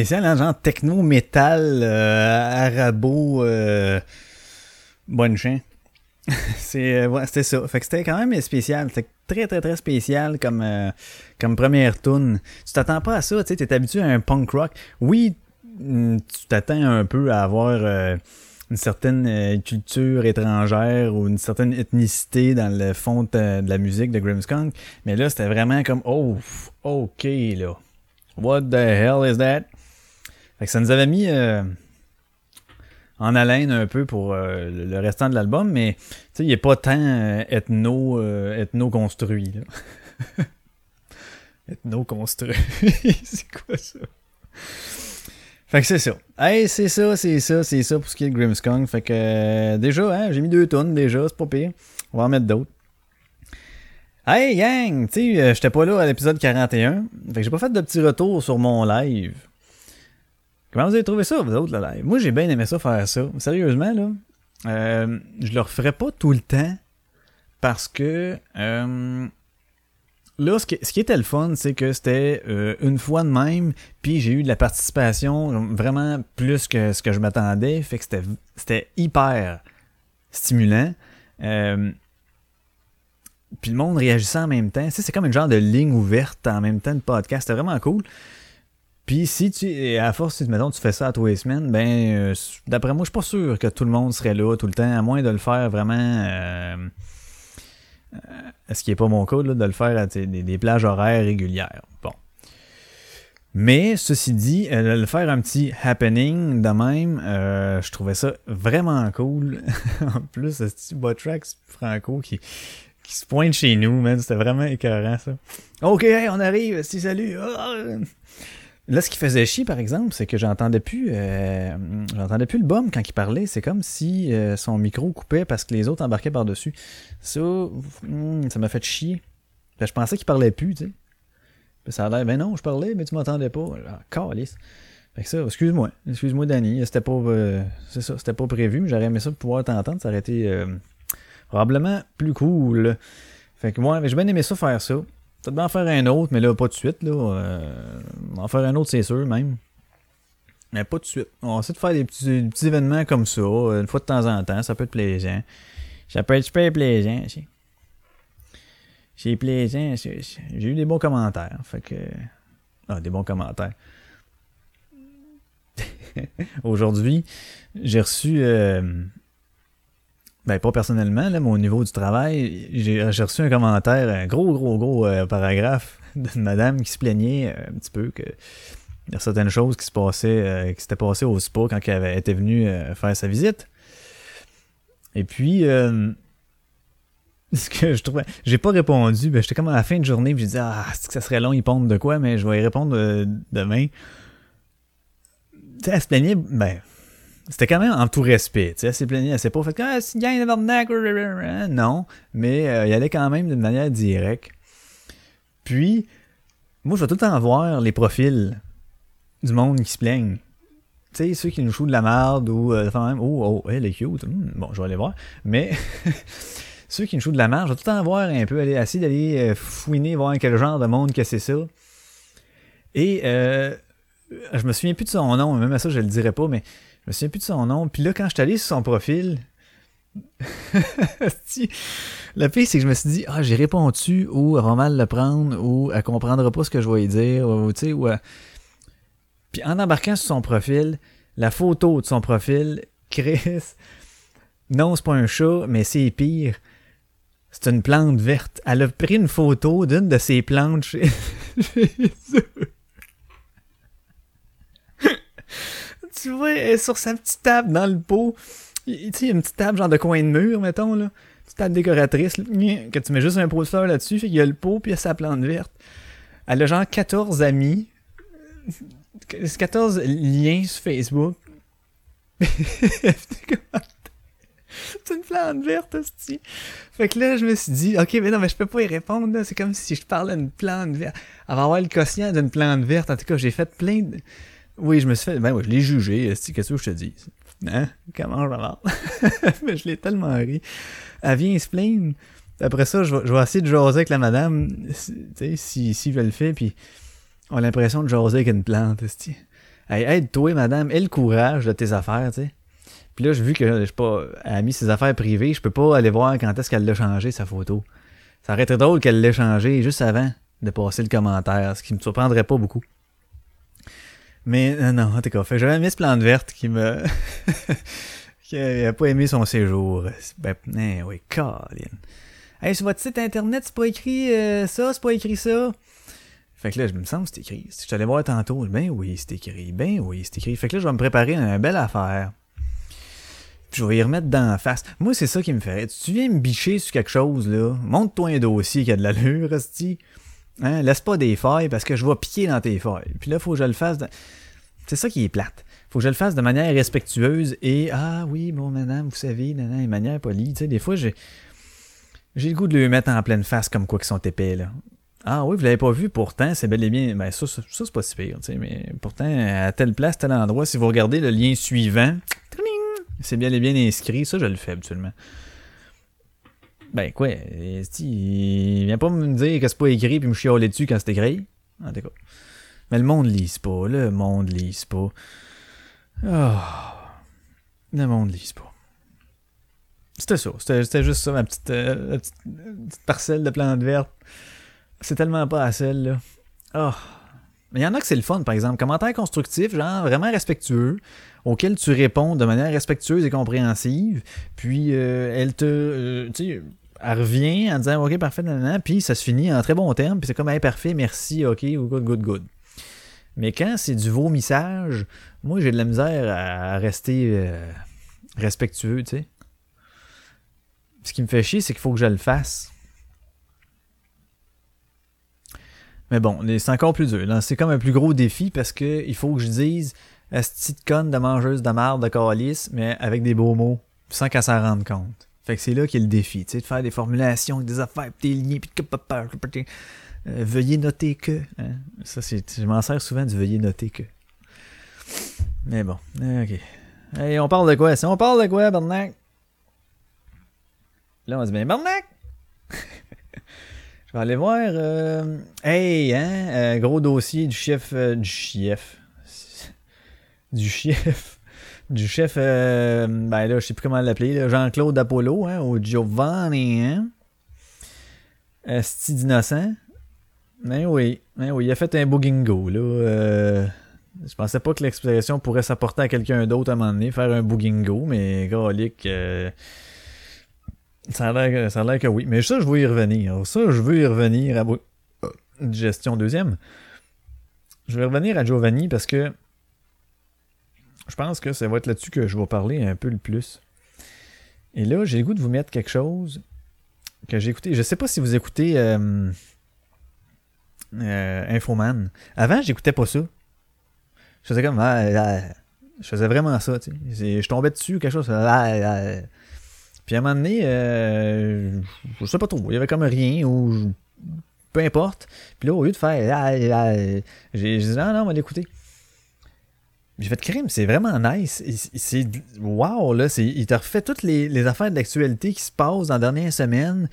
Spécial, hein? Genre techno-métal, euh, arabo, euh, bonne chien. C'est, euh, c'était ça. C'était quand même spécial. C'était très, très, très spécial comme, comme première tune. Tu t'attends pas à ça, tu t'es habitué à un punk rock. Oui, mm, tu t'attends un peu à avoir une certaine culture étrangère ou une certaine ethnicité dans le fond de, de la musique de Grimmskunk. Mais là, c'était vraiment comme, oh, ok, là. What the hell is that? Fait que ça nous avait mis euh, en haleine un peu pour euh, le restant de l'album, mais il est pas tant euh, ethno, euh, ethno-construit, là. ethno-construit. c'est quoi ça? Fait que c'est ça. Hey, c'est ça, c'est ça, c'est ça pour ce qui est de Grimmskong. Fait que euh, déjà, hein, j'ai mis deux tonnes déjà, c'est pas pire. On va en mettre d'autres. Hey gang, tu sais, euh, j'étais pas là à l'épisode 41. Fait que j'ai pas fait de petit retour sur mon live. Comment vous avez trouvé ça, vous autres, le live? Moi, j'ai bien aimé ça faire ça. Sérieusement, là. euh, je le referais pas tout le temps parce que euh, là, ce qui, était le fun, c'est que c'était euh, une fois de même, puis j'ai eu de la participation vraiment plus que ce que je m'attendais. Fait que c'était, c'était hyper stimulant. Puis le monde réagissait en même temps. Tu c'est comme une genre de ligne ouverte en même temps de podcast. C'était vraiment cool. Puis si tu, à force, si mettons, tu fais ça à tous les semaines, ben, euh, d'après moi, je suis pas sûr que tout le monde serait là tout le temps, à moins de le faire vraiment. Euh, euh, ce qui n'est pas mon cas, là, de le faire à des, des plages horaires régulières. Bon. Mais, ceci dit, euh, le faire un petit happening de même, euh, je trouvais ça vraiment cool. en plus, ce petit Botrax Franco qui, qui se pointe chez nous, man, c'était vraiment écœurant, ça. Ok, hey, on arrive, si salut. Ah! Là, ce qui faisait chier, par exemple, c'est que j'entendais plus, euh, j'entendais plus le bum quand il parlait. C'est comme si euh, son micro coupait parce que les autres embarquaient par-dessus. Ça, hmm, ça m'a fait chier. Que je pensais qu'il parlait plus, tu sais. Puis ça a l'air, ben non, je parlais, mais tu m'entendais pas. Ah, calice. Fait que ça, excuse-moi. Excuse-moi, Danny. C'était pas, euh, c'est ça, c'était pas prévu, mais j'aurais aimé ça pour pouvoir t'entendre. Ça aurait été euh, probablement plus cool. Fait que moi, j'ai bien aimé ça faire ça. Peut-être en faire un autre, mais là, pas de suite. Là. Euh, en faire un autre, c'est sûr, même. Mais pas de suite. On va essayer de faire des petits, événements comme ça, une fois de temps en temps. Ça peut être plaisant. Ça peut être super plaisant. C'est plaisant. J'ai eu des bons commentaires. Fait que. Ah, des bons commentaires. Aujourd'hui, j'ai reçu. euh, ben, pas personnellement, là, mais au niveau du travail, j'ai reçu un commentaire, un gros, gros, gros euh, paragraphe d'une madame qui se plaignait euh, un petit peu que il y a certaines choses qui se passaient, euh, qui s'étaient passées au spa quand elle avait été venue euh, faire sa visite. Et puis, ce que je trouvais, j'ai pas répondu, ben, j'étais comme à la fin de journée, puis j'ai dit, ah, c'est que ça serait long, ils pondent de quoi, mais je vais y répondre demain. Tu sais, elle se plaignait, ben, c'était quand même en tout respect, elle s'est plaignée, elle s'est pas fait que, ah, c'est de tabarnak, non, mais euh, il allait quand même d'une manière directe. Puis, moi, je vais tout le temps voir les profils du monde qui se plaignent. Tu sais, ceux qui nous jouent de la merde ou euh, enfin oh, oh, elle est cute, Hmm, bon, je vais aller voir, mais ceux qui nous jouent de la merde, je vais tout le temps voir un peu, aller, essayer d'aller euh, fouiner, voir quel genre de monde que c'est ça. Et euh, je me souviens plus de son nom, même à ça, je le dirais pas, mais je me souviens plus de son nom. Puis là, quand je suis allé sur son profil, le pire, c'est que je me suis dit, ah, j'ai répondu, ou elle va mal le prendre, ou elle comprendra pas ce que je vais dire, ou ou. elle- Puis en embarquant sur son profil, la photo de son profil, Chris, non, c'est pas un chat, mais c'est pire. C'est une plante verte. Elle a pris une photo d'une de ses plantes chez, chez eux. Tu vois, elle est sur sa petite table dans le pot. Tu sais, il y a une petite table genre de coin de mur, mettons, là. Petite table décoratrice, que tu mets juste un pot de fleurs là-dessus, fait qu'il y a le pot, puis il y a sa plante verte. Elle a genre 14 amis. 14 liens sur Facebook. C'est une plante verte, hostie. Fait que là, je me suis dit, ok, mais non, mais je peux pas y répondre, là. C'est comme si je parlais d'une plante verte. Elle va avoir le quotient d'une plante verte. En tout cas, j'ai fait plein de. Oui, je me suis fait. Ben oui, je l'ai jugé. Qu'est-ce que je te dis? Hein? Comment je vais? Mais je l'ai tellement ri. Elle vient se plaindre. Après ça, je vais, je essayer de jaser avec la madame. si- Tu sais, si, si je le fais, puis on a l'impression de jaser avec une plante. Hey, aide-toi, madame. Aie le courage de tes affaires, tu sais. Puis là, vu que je pas, elle a mis ses affaires privées, je peux pas aller voir quand est-ce qu'elle l'a changé, sa photo. Ça aurait été drôle qu'elle l'ait changé juste avant de passer le commentaire, ce qui me surprendrait pas beaucoup. Mais euh, non, en tout cas, fait j'avais mis ce plante verte qui me Qui a pas aimé son séjour. Ben, eh oui, Colin. Hey, sur votre site internet, c'est pas écrit euh, ça, c'est pas écrit ça? Fait que là, je me sens que c'est écrit. Si je t'allais voir tantôt, ben oui, c'est écrit. Ben oui, c'est écrit. Fait que là, je vais me préparer une belle affaire. Puis je vais y remettre dans la face. Moi, c'est ça qui me fait. Tu viens me bicher sur quelque chose, là. Montre-toi un dossier qui a de l'allure, Resti. Hein? Laisse pas des failles parce que je vais piquer dans tes failles. Puis là, faut que je le fasse. de- C'est ça qui est plate. Faut que je le fasse de manière respectueuse et ah oui, bon, madame, vous savez, de manière polie. Tu sais, des fois, j'ai. J'ai le goût de le mettre en pleine face comme quoi qu'ils sont épais, là. Ah oui, vous l'avez pas vu, pourtant, c'est bel et bien. Ben, ça, ça, ça, c'est pas si pire, tu sais, mais pourtant, à telle place, tel endroit, si vous regardez le lien suivant, c'est bien et bien inscrit, ça, je le fais habituellement. Ben, quoi, il vient pas me dire que c'est pas écrit puis me chialer dessus quand c'est écrit. En tout. Mais le monde lise pas, le monde lise pas. Ah, le monde lise pas. C'était ça, c'était juste ça, ma petite, euh, euh, petite parcelle de plantes vertes. C'est tellement pas à celle, là. Ah. Mais il y en a que c'est le fun, par exemple. Commentaire constructif, genre vraiment respectueux, auquel tu réponds de manière respectueuse et compréhensive. Puis euh, elle te. euh, tu sais, elle revient en disant OK, parfait, nanana, puis ça se finit en très bon terme, puis c'est comme hey, parfait, merci, OK, good, good, good. Mais quand c'est du vomissage, moi j'ai de la misère à rester euh, respectueux, tu sais. Ce qui me fait chier, c'est qu'il faut que je le fasse. Mais bon, c'est encore plus dur. C'est comme un plus gros défi parce que il faut que je dise Asti de conne de mangeuse de marde de calice, mais avec des beaux mots, sans qu'elle s'en rende compte. Fait que c'est là qu'est le défi, tu sais, de faire des formulations, des affaires, des liens, pis de euh, veuillez noter que. hein. Ça, c'est. Je m'en sers souvent du veuillez noter que. Mais bon, euh, ok. Hey, on parle de quoi? Si on parle de quoi, Bernac? Là, on se dit, ben, Bernac! Je vais aller voir. euh, Hey, hein? euh, gros dossier du chef. du chef. Du chef. Du chef. euh, ben là, je sais plus comment l'appeler. Jean-Claude Apollo, hein? Au Giovanni, hein? Esti d'innocent. Ben oui. Ben oui, il a fait un boogingo, là. euh, Je pensais pas que l'expression pourrait s'apporter à quelqu'un d'autre à un moment donné, faire un boogingo, mais galique. euh, ça a l'air que- oui. Mais ça, je veux y revenir. Ça, je veux y revenir à gestion deuxième. Je vais revenir à Giovanni parce que je pense que ça va être là-dessus que je vais parler un peu le plus. Et là, j'ai le goût de vous mettre quelque chose que j'ai écouté. Je sais pas si vous écoutez euh, euh, Infoman. Avant, j'écoutais pas ça. Je faisais comme. ah, ah, je faisais vraiment ça, tu sais. Je tombais dessus, quelque chose. ah, ah. Puis à un moment donné, euh, je sais pas trop, il y avait comme rien ou peu importe. Puis là, au lieu de faire j'ai dit ah non, on va l'écouter. J'ai fait crime, c'est vraiment nice. C'est wow là, il te refait toutes les, les affaires de l'actualité qui se passent dans la dernière semaine.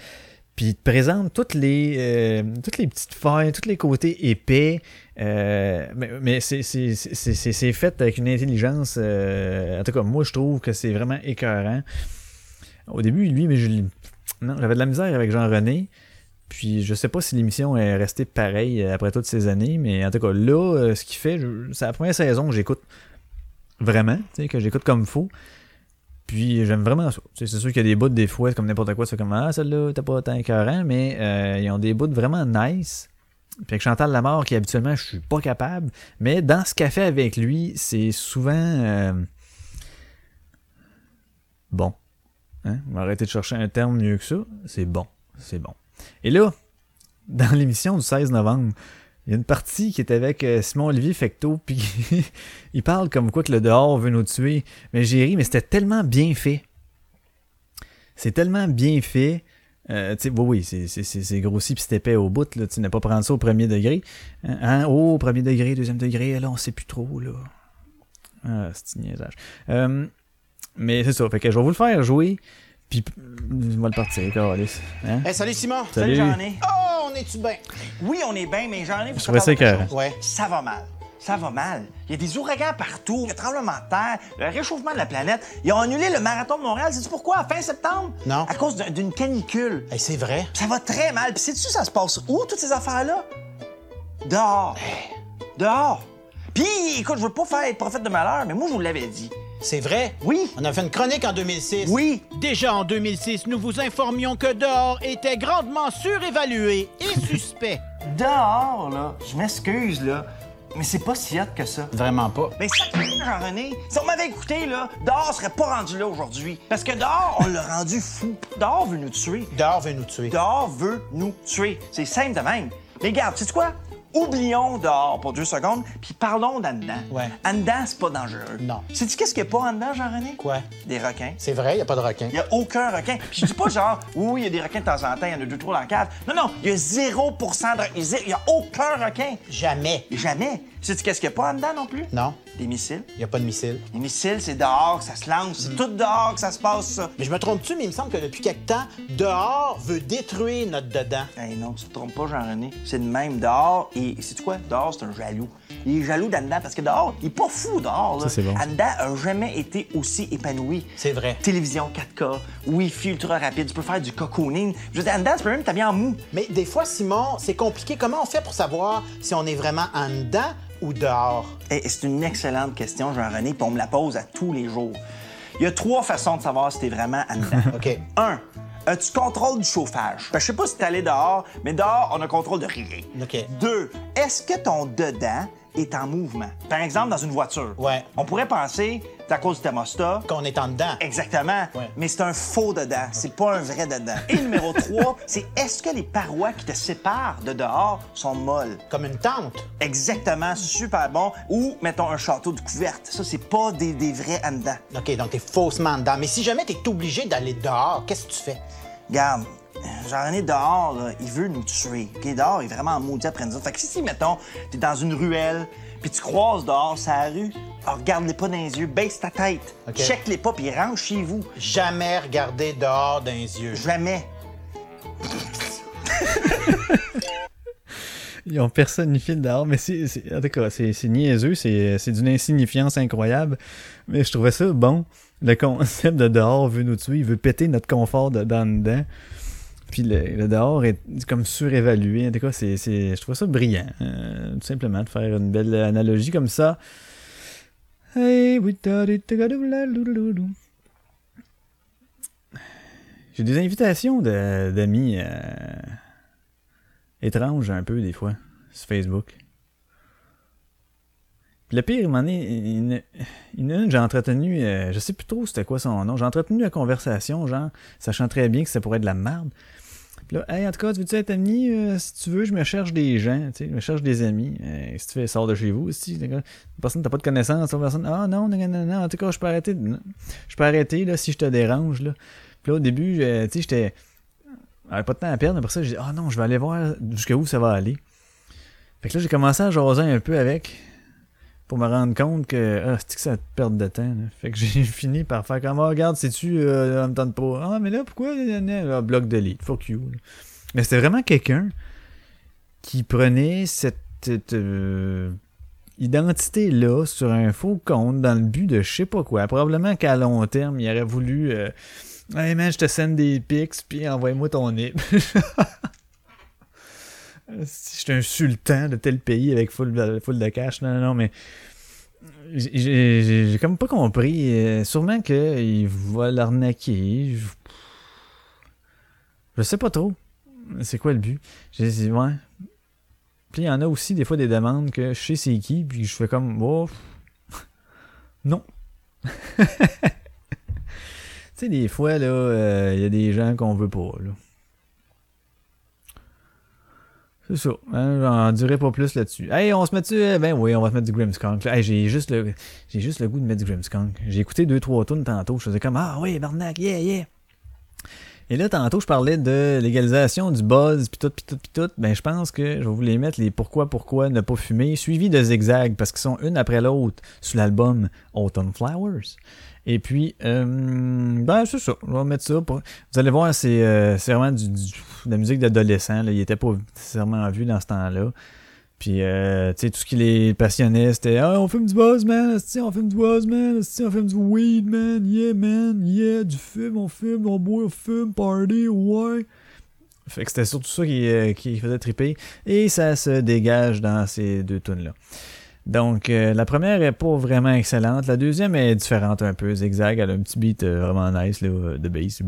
Puis il te présente toutes les euh, toutes les petites failles, tous les côtés épais. Euh, mais c'est fait avec une intelligence. euh, en tout cas, moi je trouve que c'est vraiment écœurant. Au début, lui, mais je non, j'avais de la misère avec Jean-René. Puis je sais pas si l'émission est restée pareille euh, après toutes ces années, mais en tout cas, là, euh, ce qu'il fait, c'est la première saison que j'écoute vraiment, que j'écoute comme fou. Puis j'aime vraiment ça. C'est sûr qu'il y a des bouts des fois, comme n'importe quoi, c'est comme Ah, celle-là, t'as pas tant écœurant, mais euh, ils ont des bouts vraiment nice. Puis avec Chantal Lamar, qui habituellement je suis pas capable, mais dans ce café avec lui, c'est souvent bon. Hein? On va arrêter de chercher un terme mieux que ça. C'est bon. C'est bon. Et là, dans l'émission du 16 novembre, il y a une partie qui est avec euh, Simon-Olivier Fecteau, puis il parle comme quoi que le dehors veut nous tuer. Mais j'ai ri, mais c'était tellement bien fait. C'est tellement bien fait. Euh, oui, oui, c'est- grossi puis c'était au bout, là. Tu n'as pas prendre ça au premier degré. Hein, hein? Oh, premier degré, deuxième degré, là, on sait plus trop, là. Ah, c'est niaisage. Euh, mais c'est ça, fait que je vais vous le faire jouer, puis on va le partir, câlisse. Hein?
Hey, salut Simon!
Salut.
j'en ai.
Oh, on est-tu bien?
Oui, on est bien, mais j'en ai.
Je trouvais ça écœurant.
Ouais.
Ça va mal. Ça va mal. Il y a des ouragans partout, le tremblement de terre, le réchauffement de la planète. Ils ont annulé le marathon de Montréal. Sais-tu pourquoi? À fin septembre?
Non.
À cause d'un- d'une canicule.
Hey, c'est vrai.
Ça va très mal. Puis sais-tu, ça se passe où, toutes ces affaires-là? Dehors. Dehors. Puis, écoute, je veux pas faire être prophète de malheur, mais moi, je vous l'avais dit.
C'est vrai?
Oui.
On a fait une chronique en 2006.
Oui.
Déjà en 2006, nous vous informions que dehors était grandement surévalué et suspect.
Dehors, là, je m'excuse, là, mais c'est pas si hot que ça.
Vraiment pas.
Mais ça, Jean-René, si on m'avait écouté, là, dehors serait pas rendu là aujourd'hui. Parce que dehors, on l'a rendu fou. Dehors veut nous tuer.
Dehors veut nous tuer.
Dehors veut nous tuer. C'est simple de même. Mais regarde, sais-tu quoi? Oublions dehors pour deux secondes, puis parlons d'en dedans.
Ouais.
En dedans, c'est pas dangereux.
Non.
Sais-tu qu'est-ce qu'il n'y a pas en dedans, Jean-René?
Quoi?
Des requins.
C'est vrai, il a pas de requin.
Il n'y a aucun requin. Puis je dis pas genre, oui, oui, il y a des requins de temps en temps, il y en a deux, trois dans la cave. Non, non, il y a 0% de requins. Il n'y a aucun requin.
Jamais.
Jamais. Sais-tu qu'est-ce qu'il n'y a pas en dedans non plus?
Non,
Des missiles.
il y a pas de missile.
Les missiles, c'est dehors que ça se lance. C'est tout dehors que ça se passe, ça.
Mais je me trompe-tu, mais il me semble que depuis quelque temps, dehors veut détruire notre dedans.
Hey, non, tu te trompes pas, Jean-René. C'est le même dehors. Et c'est quoi? Dehors, c'est un jaloux. Il est jaloux dedans parce que dehors, il est pas fou dehors. Là.
Ça, bon.
Dedans a jamais été aussi épanoui.
C'est vrai.
Télévision 4K, Wi-Fi ultra rapide, tu peux faire du cocooning. Je veux dire, dedans, tu peux même t'habiller en mou.
Mais des fois, Simon, c'est compliqué. Comment on fait pour savoir si on est vraiment en dedans ou dehors?
Et c'est une excellente question, Jean-René, puis on me la pose à tous les jours. Il y a trois façons de savoir si t'es vraiment en dedans.
OK.
Un, as-tu contrôle du chauffage? Ben, je sais pas si t'es allé dehors, mais dehors, on a contrôle de rien.
OK.
Deux, est-ce que ton dedans est en mouvement? Par exemple, dans une voiture.
Ouais.
On pourrait penser, c'est à cause du thermostat.
Qu'on est en dedans.
Exactement.
Ouais.
Mais c'est un faux dedans. C'est pas un vrai dedans. Et numéro 3, c'est est-ce que les parois qui te séparent de dehors sont molles?
Comme une tente.
Exactement, super bon. Ou, mettons, un château de couverte. Ça, c'est pas des, des vrais en dedans.
OK, donc t'es faussement dedans. Mais si jamais t'es obligé d'aller dehors, qu'est-ce que tu fais?
Regarde, Jean-René dehors, là, il veut nous tuer. OK, dehors, il est vraiment maudit après nous autres. Fait que si, si, mettons, t'es dans une ruelle, puis tu croises dehors sa rue, alors regarde-les pas dans les yeux, baisse ta tête,
OK.
check-les pas, puis rentre chez vous.
Jamais regarder dehors dans les yeux.
Jamais.
Ils ont personnifié le dehors, mais c'est, c'est- en tout cas, c'est, c'est niaiseux, c'est, c'est d'une insignifiance incroyable. Mais je trouvais ça bon. Le concept de dehors veut nous tuer, il veut péter notre confort de dans dedans. Puis le, dehors est comme surévalué. En tout cas, c'est, je trouve ça brillant. euh, tout simplement, de faire une belle analogie comme ça. J'ai des invitations d'amis. euh, étrange un peu des fois sur Facebook. Puis le pire, il en a une, j'ai entretenu. euh, je sais plus trop c'était quoi son nom. J'ai entretenu la conversation, genre, sachant très bien que ça pourrait être de la merde. Puis là, hey, en tout cas, tu veux-tu être ami? Euh, si tu veux, je me cherche des gens, tu sais, je me cherche des amis. Euh, si tu fais, sors de chez vous, si la personne t'as pas de connaissances, la personne, ah non, non, non, non, en tout cas, je peux arrêter, je peux arrêter, là, si je te dérange, là. Puis là, au début, tu sais, j'étais, j'avais pas de temps à perdre, après ça, j'ai dit, ah non, je vais aller voir jusqu'à où ça va aller. Fait que là, j'ai commencé à jaser un peu avec, pour me rendre compte que, ah, c'est que ça te perd de temps, là? Fait que j'ai fini par faire comme, ah, regarde, sais-tu, euh, on me tente pas. Ah, mais là, pourquoi, ah, bloc de lit, fuck you. là. Mais c'était vraiment quelqu'un qui prenait cette, cette, euh, identité-là sur un faux compte dans le but de je sais pas quoi. Probablement qu'à long terme, il aurait voulu euh, Hey man, je te send des pics, puis envoie-moi ton nip. si j'étais un sultan de tel pays avec full de, full de cash, non, non, non, mais j'ai comme pas compris. Euh, sûrement qu'il va l'arnaquer. Je... je sais pas trop. C'est quoi le but? J'ai dit, ouais. Puis il y en a aussi des fois des demandes que je sais c'est qui, puis je fais comme, oh, non. tu sais, des fois, là, euh, il y a des gens qu'on veut pas, là. C'est ça. Hein, J'en dirai pas plus là-dessus. Hey, on se met dessus? Ben oui, on va se mettre du Grimmskunk. Hey, j'ai juste le goût de mettre du Grimmskunk. J'ai écouté deux, trois tunes tantôt. Je faisais comme Ah oui, Barnac, yeah, yeah. Et là, tantôt, je parlais de légalisation du buzz, pis tout, pis tout, pis tout. Ben, je pense que je vais vous les mettre les pourquoi, pourquoi ne pas fumer, suivis de zigzag, parce qu'ils sont une après l'autre sur l'album Autumn Flowers. Et puis, euh, ben, c'est ça. On va mettre ça. Vous allez voir, c'est euh, vraiment du, de la musique d'adolescent. Il était pas nécessairement vu dans ce temps-là. Puis, euh, tu sais, tout ce qui les passionnait, c'était Ah, on fume du buzz, man. On fume du buzz, man. On fume du weed, man. Yeah, man. Yeah, du fume, on fume, on boit, on fume, party, ouais. Fait que c'était surtout ça qui, qui faisait triper. Et ça se dégage dans ces deux tunes-là. Donc, euh, la première est pas vraiment excellente. La deuxième est différente un peu, zigzag. Elle a un petit beat euh, vraiment nice là, euh, de bass.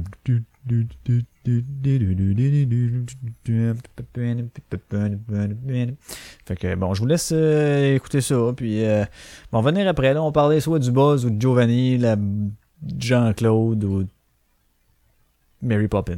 Fait que bon, je vous laisse euh, écouter ça. Puis, euh, bon, on va venir après. Là, on parlait soit du Buzz ou de Giovanni, la Jean-Claude ou Mary Poppins.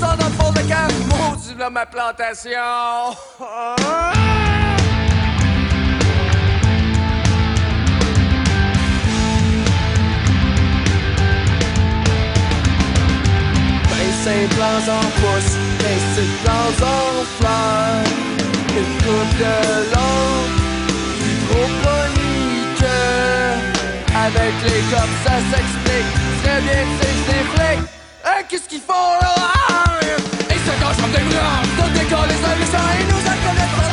Dans le fond de cave. Maudit là, ma plantation. Ben, c'est plants en pousse. Ben, c'est plants en fleurs. Une coupe de long. Hydroponique. Avec les cops, ça s'explique. Très bien c'est des flics. Hein, qu'est-ce qu'ils font là? Se cachent comme des nous par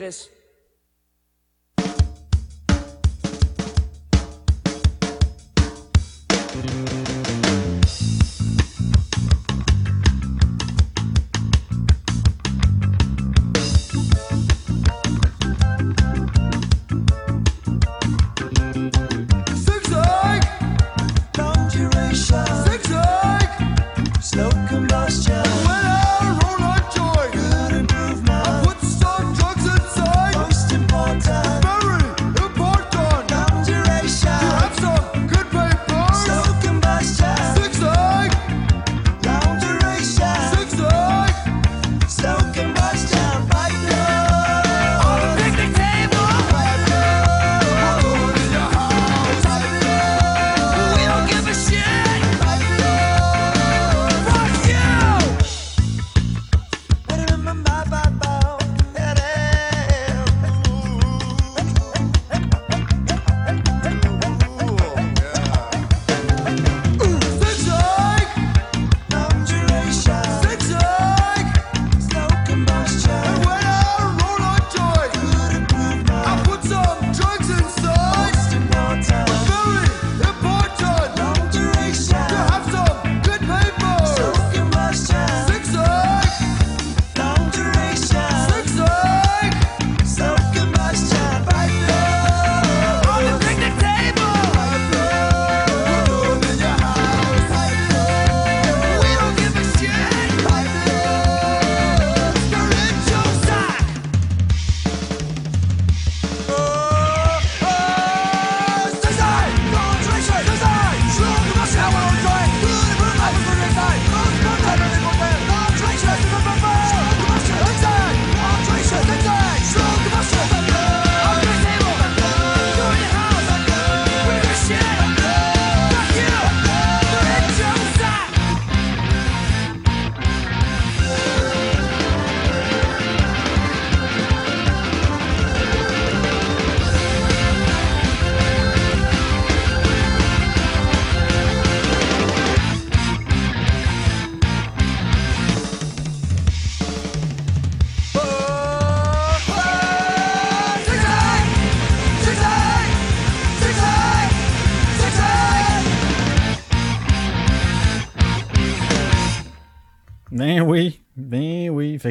ouais,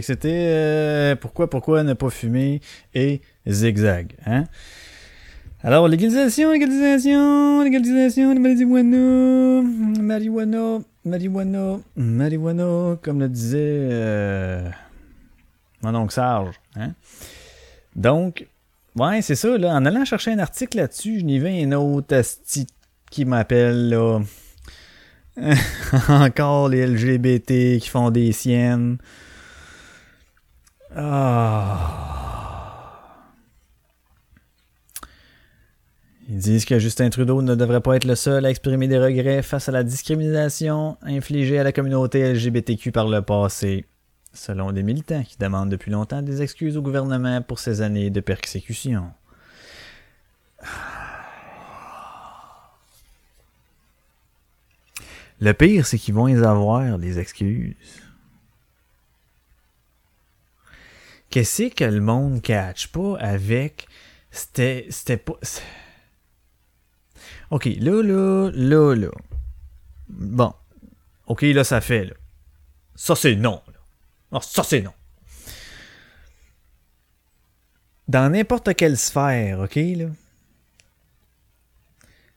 C'était euh, pourquoi, pourquoi ne pas fumer et zigzag, hein? Alors, légalisation, légalisation, légalisation marijuana, marijuana, marijuana, marijuana, comme le disait euh, mon oncle Sarge, hein? Donc, ouais, c'est ça, là. En allant chercher un article là-dessus, je n'y vais un autre asti qui m'appelle, là. Encore les LGBT qui font des siennes. Ah. Ils disent que Justin Trudeau ne devrait pas être le seul à exprimer des regrets face à la discrimination infligée à la communauté LGBTQ par le passé, selon des militants qui demandent depuis longtemps des excuses au gouvernement pour ces années de persécution. Le pire, c'est qu'ils vont les avoir, les excuses. Qu'est-ce que le monde catch pas avec. C'était. C'était pas. Ok, là, là, là, là. Bon. Ok, là, ça fait, là. Ça, c'est non. là. Ça, c'est non. Dans n'importe quelle sphère, ok, là.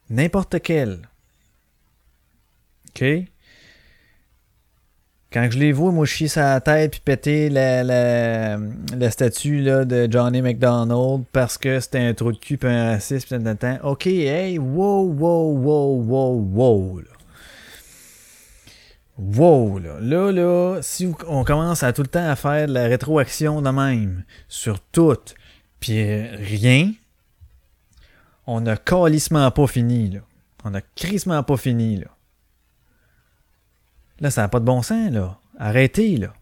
N'importe quelle. OK? Quand je les vois, moi, chier sa tête puis péter la, la, la statue là, de Johnny McDonald parce que c'était un trou de cul puis un raciste puis tant. OK, hey, wow, wow, wow, wow, wow, là. Wow, là. Là, là, si on commence à tout le temps à faire de la rétroaction de même sur tout, puis rien, on a calissement pas fini, là. On a crissement pas fini, là. Là, ça n'a pas de bon sens, là. Arrêtez, là.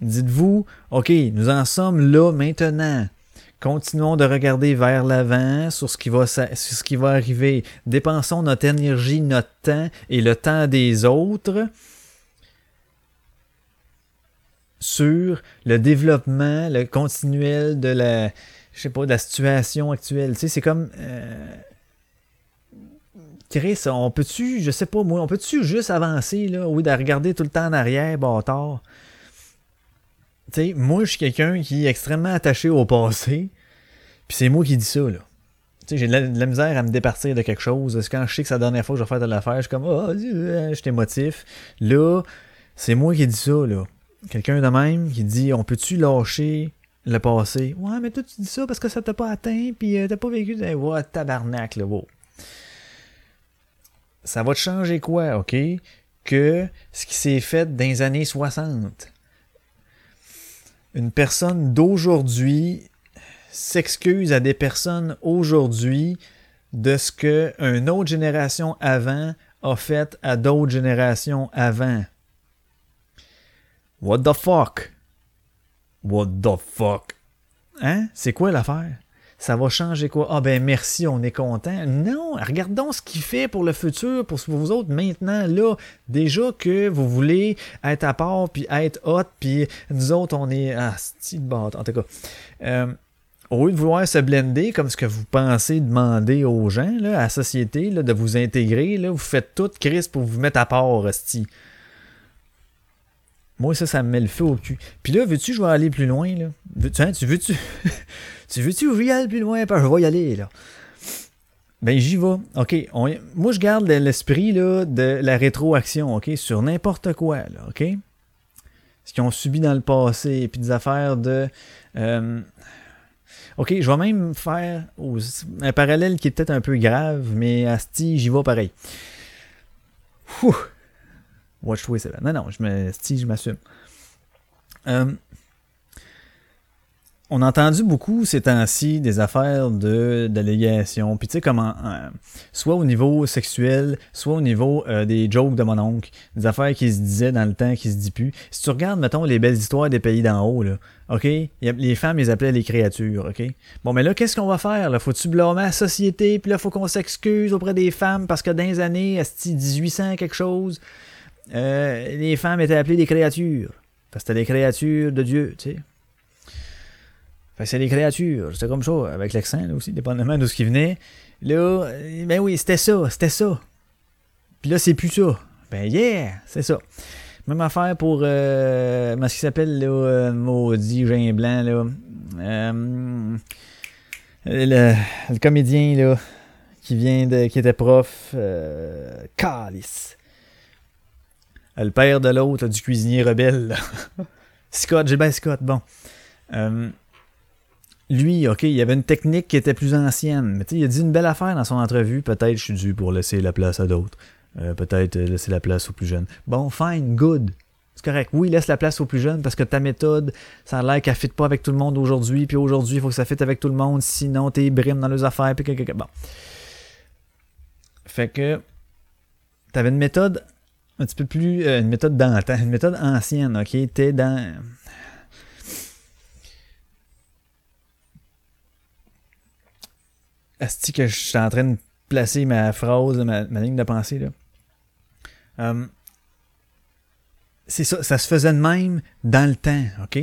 Dites-vous, OK, nous en sommes là maintenant. Continuons de regarder vers l'avant sur ce qui va, arriver. Dépensons notre énergie, notre temps et le temps des autres sur le développement, le continuel de la, je sais pas, de la situation actuelle. Tu sais, c'est comme, euh, On peut-tu, je sais pas moi, on peut-tu juste avancer, là, oui, de regarder tout le temps en arrière, bâtard? Tu sais, moi, je suis quelqu'un qui est extrêmement attaché au passé, puis c'est moi qui dis ça, là. Tu sais, j'ai de la, misère à me départir de quelque chose. C'est quand je sais que c'est la dernière fois que je vais faire de l'affaire, je suis comme, ah, euh, je suis émotif. Là, c'est moi qui dis ça, là. Quelqu'un de même qui dit, on peut-tu lâcher le passé? Ouais, mais toi, tu dis ça parce que ça t'a pas atteint, puis euh, t'as pas vécu. Ouais, tabarnak, là, wow ça va te changer quoi, OK? Que ce qui s'est fait dans les années 60. Une personne d'aujourd'hui s'excuse à des personnes aujourd'hui de ce que une autre génération avant a fait à d'autres générations avant. What the fuck? What the fuck? Hein? C'est quoi l'affaire? Ça va changer quoi? Ah ben merci, on est content. Non, regardons ce qu'il fait pour le futur, pour vous autres maintenant, là. Déjà que vous voulez être à part, puis être hot, puis nous autres, on est... Ah, c'est En tout cas, euh, au lieu de vouloir se blender comme ce que vous pensez demander aux gens, là, à la société, de vous intégrer, là, vous faites tout, Chris, pour vous mettre à part, hostie. Moi, ça, ça me met le feu au cul. Puis là, veux-tu, je vais aller plus loin, là? Hein, tu veux-tu... tu veux-tu que j'y plus loin? Je vais y aller, là. Ben, j'y vais. OK. moi, je garde l'esprit, de la rétroaction, OK? Sur n'importe quoi, là, OK? Ce qu'ils ont subi dans le passé, puis des affaires de... euh, OK, je vais même faire un parallèle qui est peut-être un peu grave, mais asti, j'y vais pareil. Ouh. Watch toi, c'est là. Non, non, je je m'assume. Euh, on a entendu beaucoup ces temps-ci des affaires de d'allégations, puis tu sais comment, euh, soit au niveau sexuel, soit au niveau euh, des jokes de mon oncle, des affaires qui se disaient dans le temps qui se dit plus. Si tu regardes, mettons, les belles histoires des pays d'en haut, là, ok, les femmes, ils appelaient les créatures, ok. Bon, mais là, qu'est-ce qu'on va faire, là? Faut-tu blâmer la société, puis là, faut qu'on s'excuse auprès des femmes parce que dans les années, esti, 1800 quelque chose, euh, les femmes étaient appelées des créatures. Parce que c'était des créatures de Dieu, tu sais. C'est des créatures, c'est comme ça, avec l'accent aussi, dépendamment de ce qui venait. Là, euh, ben oui, c'était ça, c'était ça. Puis là, c'est plus ça. Ben yeah, c'est ça. Même affaire pour euh, ce qui s'appelle là, euh, maudit Jean Blanc là. Euh, le, le comédien là qui vient de qui était prof euh, Calice. Le père de l'autre, du cuisinier rebelle. là. Scott, Gilbert Scott, bon. Lui, OK, il y avait une technique qui était plus ancienne. Mais il a dit une belle affaire dans son entrevue. Peut-être je suis dû pour laisser la place à d'autres. Euh, Peut-être laisser la place aux plus jeunes. Bon, fine, good. C'est correct. Oui, laisse la place aux plus jeunes parce que ta méthode, ça a l'air qu'elle ne fit pas avec tout le monde aujourd'hui. Puis aujourd'hui, il faut que ça fitte avec tout le monde. Sinon, t'es brime dans les affaires. Puis que- Bon. Fait que t'avais une méthode un petit peu plus. euh, une méthode d'antan, une méthode ancienne, ok? T'es dans. Asti que je suis en train de placer ma phrase, ma, ligne de pensée, là. Euh, c'est ça, ça se faisait de même dans le temps, ok?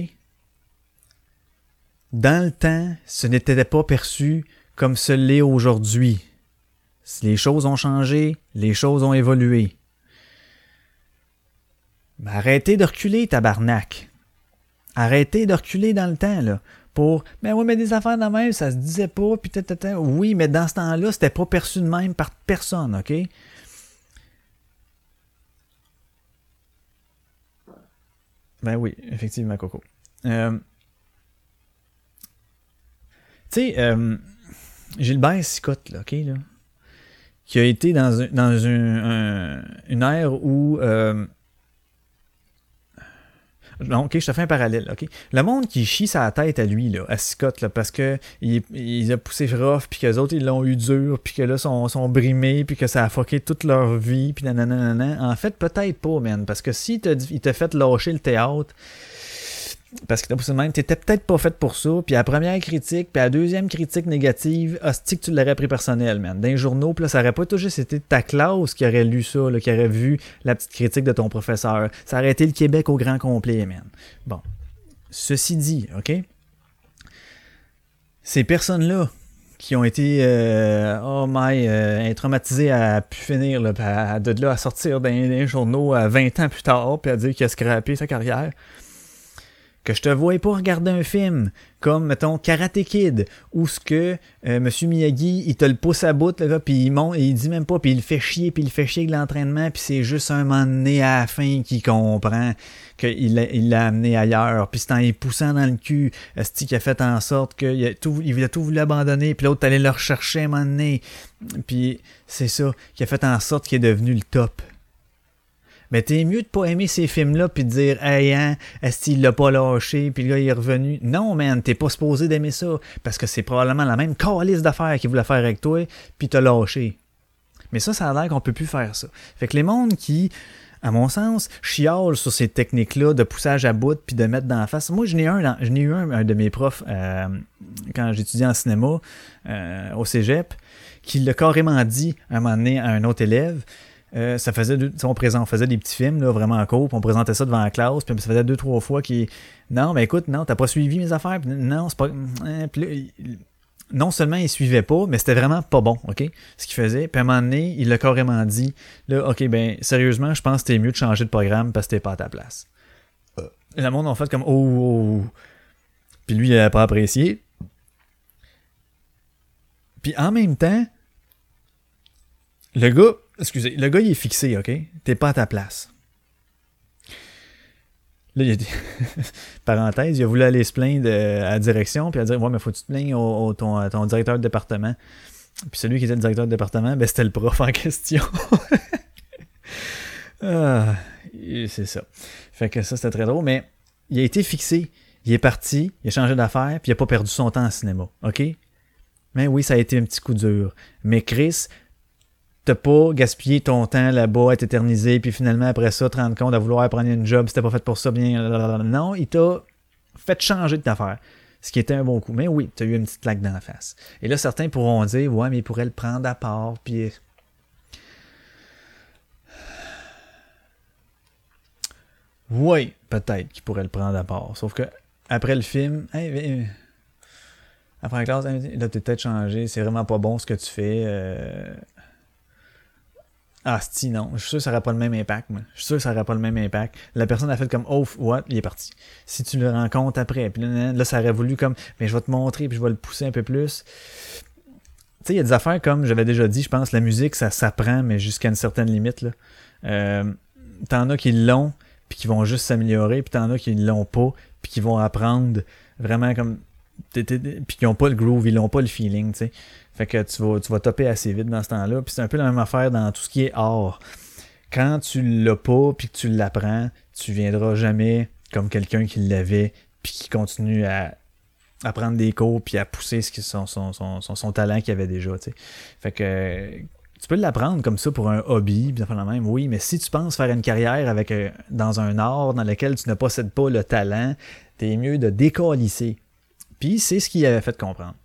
Dans le temps, ce n'était pas perçu comme ce l'est aujourd'hui. Les choses ont changé, les choses ont évolué. Arrêtez de reculer, tabarnak. Arrêtez de reculer dans le temps, là. Pour, mais oui, mais des affaires de même, ça se disait pas, puis tata. Oui, mais dans ce temps-là, c'était pas perçu de même par personne, OK? Ben oui, effectivement, Coco. Euh, tu sais, euh, Gilbert Scott, là, OK, là, qui a été dans, dans un- un- une ère où... euh, non, ok, je te fais un parallèle, ok. Le monde qui chie sa tête à lui, là, à Scott, là, parce que il, a poussé rough, puis que les autres, ils l'ont eu dur, puis que là, sont, sont brimés, puis que ça a fucké toute leur vie, puis nanana. En fait, peut-être pas, man, parce que si il t'a fait lâcher le théâtre, parce que de même, t'étais peut-être pas fait pour ça, puis la première critique, puis la deuxième critique négative, hostie que tu l'aurais pris personnel, man. Les journaux, puis là, ça aurait pas tout juste été ta classe qui aurait lu ça, qui aurait vu la petite critique de ton professeur. Ça aurait été le Québec au grand complet, man. Bon. Ceci dit, OK? Ces personnes-là qui ont été, euh, oh my, euh, traumatisées à pu finir, là, à- de là à sortir les journaux à 20 ans plus tard, puis à dire qu'il a scrappé sa carrière, que je te voyais pas regarder un film comme, mettons, Karate Kid, où ce que euh, Monsieur Miyagi, il te le pousse à bout, gars, puis il monte, et il dit même pas, puis il le fait chier, puis il fait chier avec l'entraînement, puis c'est juste un moment donné à la fin qu'il comprend qu'il l'a il l'a amené ailleurs, puis c'est en y poussant dans le cul, Esti qui a fait en sorte qu'il a tout, il a tout voulu abandonner, puis l'autre allait le rechercher un moment donné, puis c'est ça qui a fait en sorte qu'il est devenu le top. Mais t'es mieux de pas aimer ces films-là puis de dire Hey hein, est-ce qu'il l'a pas lâché puis le gars il est revenu? Non man, t'es pas supposé d'aimer ça. Parce que c'est probablement la même calice d'affaires qu'il voulait faire avec toi, puis t'as lâché. Mais ça, ça a l'air qu'on peut plus faire ça. Fait que les mondes qui, à mon sens, chiolent sur ces techniques-là de poussage à bout puis de mettre dans la face. Moi, je n'ai un, eu un, un de mes profs euh, quand j'étudiais en cinéma euh, au cégep qui l'a carrément dit à un moment donné à un autre élève. Euh, ça faisait on, on faisait des petits films là, vraiment courts, puis on présentait ça devant la classe, puis ça faisait deux trois fois qu'il non mais écoute non t'as pas suivi mes affaires, non c'est pas hein, non seulement il suivait pas, mais c'était vraiment pas bon, ok, ce qu'il faisait. Puis à un moment donné, il l'a carrément dit, là, ok, ben sérieusement, je pense que c'était mieux de changer de programme parce que t'es pas à ta place. Et le monde en fait comme oh, oh, oh. Puis lui, il a pas apprécié. Puis en même temps, le gars, excusez, le gars il est fixé, ok? T'es pas à ta place. Là, il a dit, parenthèse, il a voulu aller se plaindre euh, à la direction, puis à dire, ouais, mais faut que tu te plaignes au, à ton directeur de département. Puis celui qui était le directeur de département, ben, c'était le prof en question. ah, c'est ça. Fait que ça, c'était très drôle, mais il a été fixé. Il est parti, il a changé d'affaires, puis il a pas perdu son temps en cinéma, ok? Mais oui, ça a été un petit coup dur. Mais Chris, t'as pas gaspillé ton temps là-bas à t'éterniser, puis finalement, après ça, te rendre compte de vouloir prendre une job, c'était pas fait pour ça, bien. Non, il t'a fait changer de affaire. Ce qui était un bon coup. Mais oui, t'as eu une petite claque dans la face. Et là, certains pourront dire, ouais, mais il pourrait le prendre à part, puis. Oui, peut-être qu'il pourrait le prendre à part. Sauf que, après le film, hey, viens, après la classe, là, t'es peut-être changé, c'est vraiment pas bon ce que tu fais. euh, Ah, si, non. Je suis sûr que ça n'aurait pas le même impact, moi. Je suis sûr que ça n'aurait pas le même impact. La personne a fait comme, oh, what, il est parti. Si tu le rencontres après, puis là, là, ça aurait voulu comme, mais je vais te montrer, puis je vais le pousser un peu plus. Tu sais, il y a des affaires comme, j'avais déjà dit, je pense, la musique, ça s'apprend, mais jusqu'à une certaine limite, là. Euh, t'en as qui l'ont, puis qui vont juste s'améliorer, puis t'en as qui l'ont pas, puis qui vont apprendre vraiment comme puis qui ont pas le groove, ils n'ont pas le feeling, tu sais. Fait que tu vas, tu vas topper assez vite dans ce temps-là. Puis c'est un peu la même affaire dans tout ce qui est art. Quand tu l'as pas, puis que tu l'apprends, tu viendras jamais comme quelqu'un qui l'avait, puis qui continue à, prendre des cours, puis à pousser son, son, son, son, talent qu'il avait déjà, tu sais. Fait que tu peux l'apprendre comme ça pour un hobby, puis la même, oui, mais si tu penses faire une carrière avec euh, dans un art dans lequel tu ne possèdes pas le talent, t'es mieux de décalisser. C'est ce qu'il avait fait comprendre.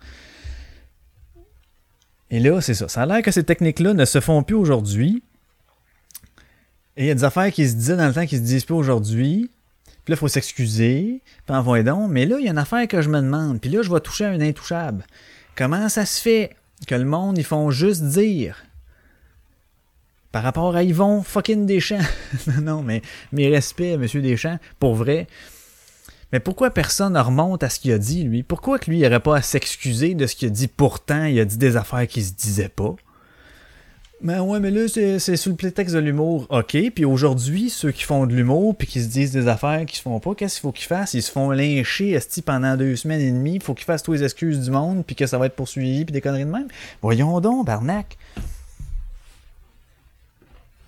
Et là, c'est ça. Ça a l'air que ces techniques-là ne se font plus aujourd'hui. Et il y a des affaires qui se disaient dans le temps qui se disent plus aujourd'hui. Puis là, il faut s'excuser. Puis envoyer donc. Mais là, il y a une affaire que je me demande. Puis là, je vais toucher à un intouchable. Comment ça se fait que le monde, ils font juste dire par rapport à Yvon fucking Deschamps? non, non, mais mes respects, monsieur Deschamps, pour vrai. Mais pourquoi personne ne remonte à ce qu'il a dit, lui? Pourquoi que lui, n'aurait pas à s'excuser de ce qu'il a dit? Pourtant, il a dit des affaires qui se disaient pas? Ben ouais, mais là, c'est sous le prétexte de l'humour. OK, puis aujourd'hui, ceux qui font de l'humour puis qui se disent des affaires qui se font pas, qu'est-ce qu'il faut qu'ils fassent? Ils se font lyncher esti, pendant deux semaines et demie. Il faut qu'ils fassent tous les excuses du monde puis que ça va être poursuivi puis des conneries de même. Voyons donc, Barnac.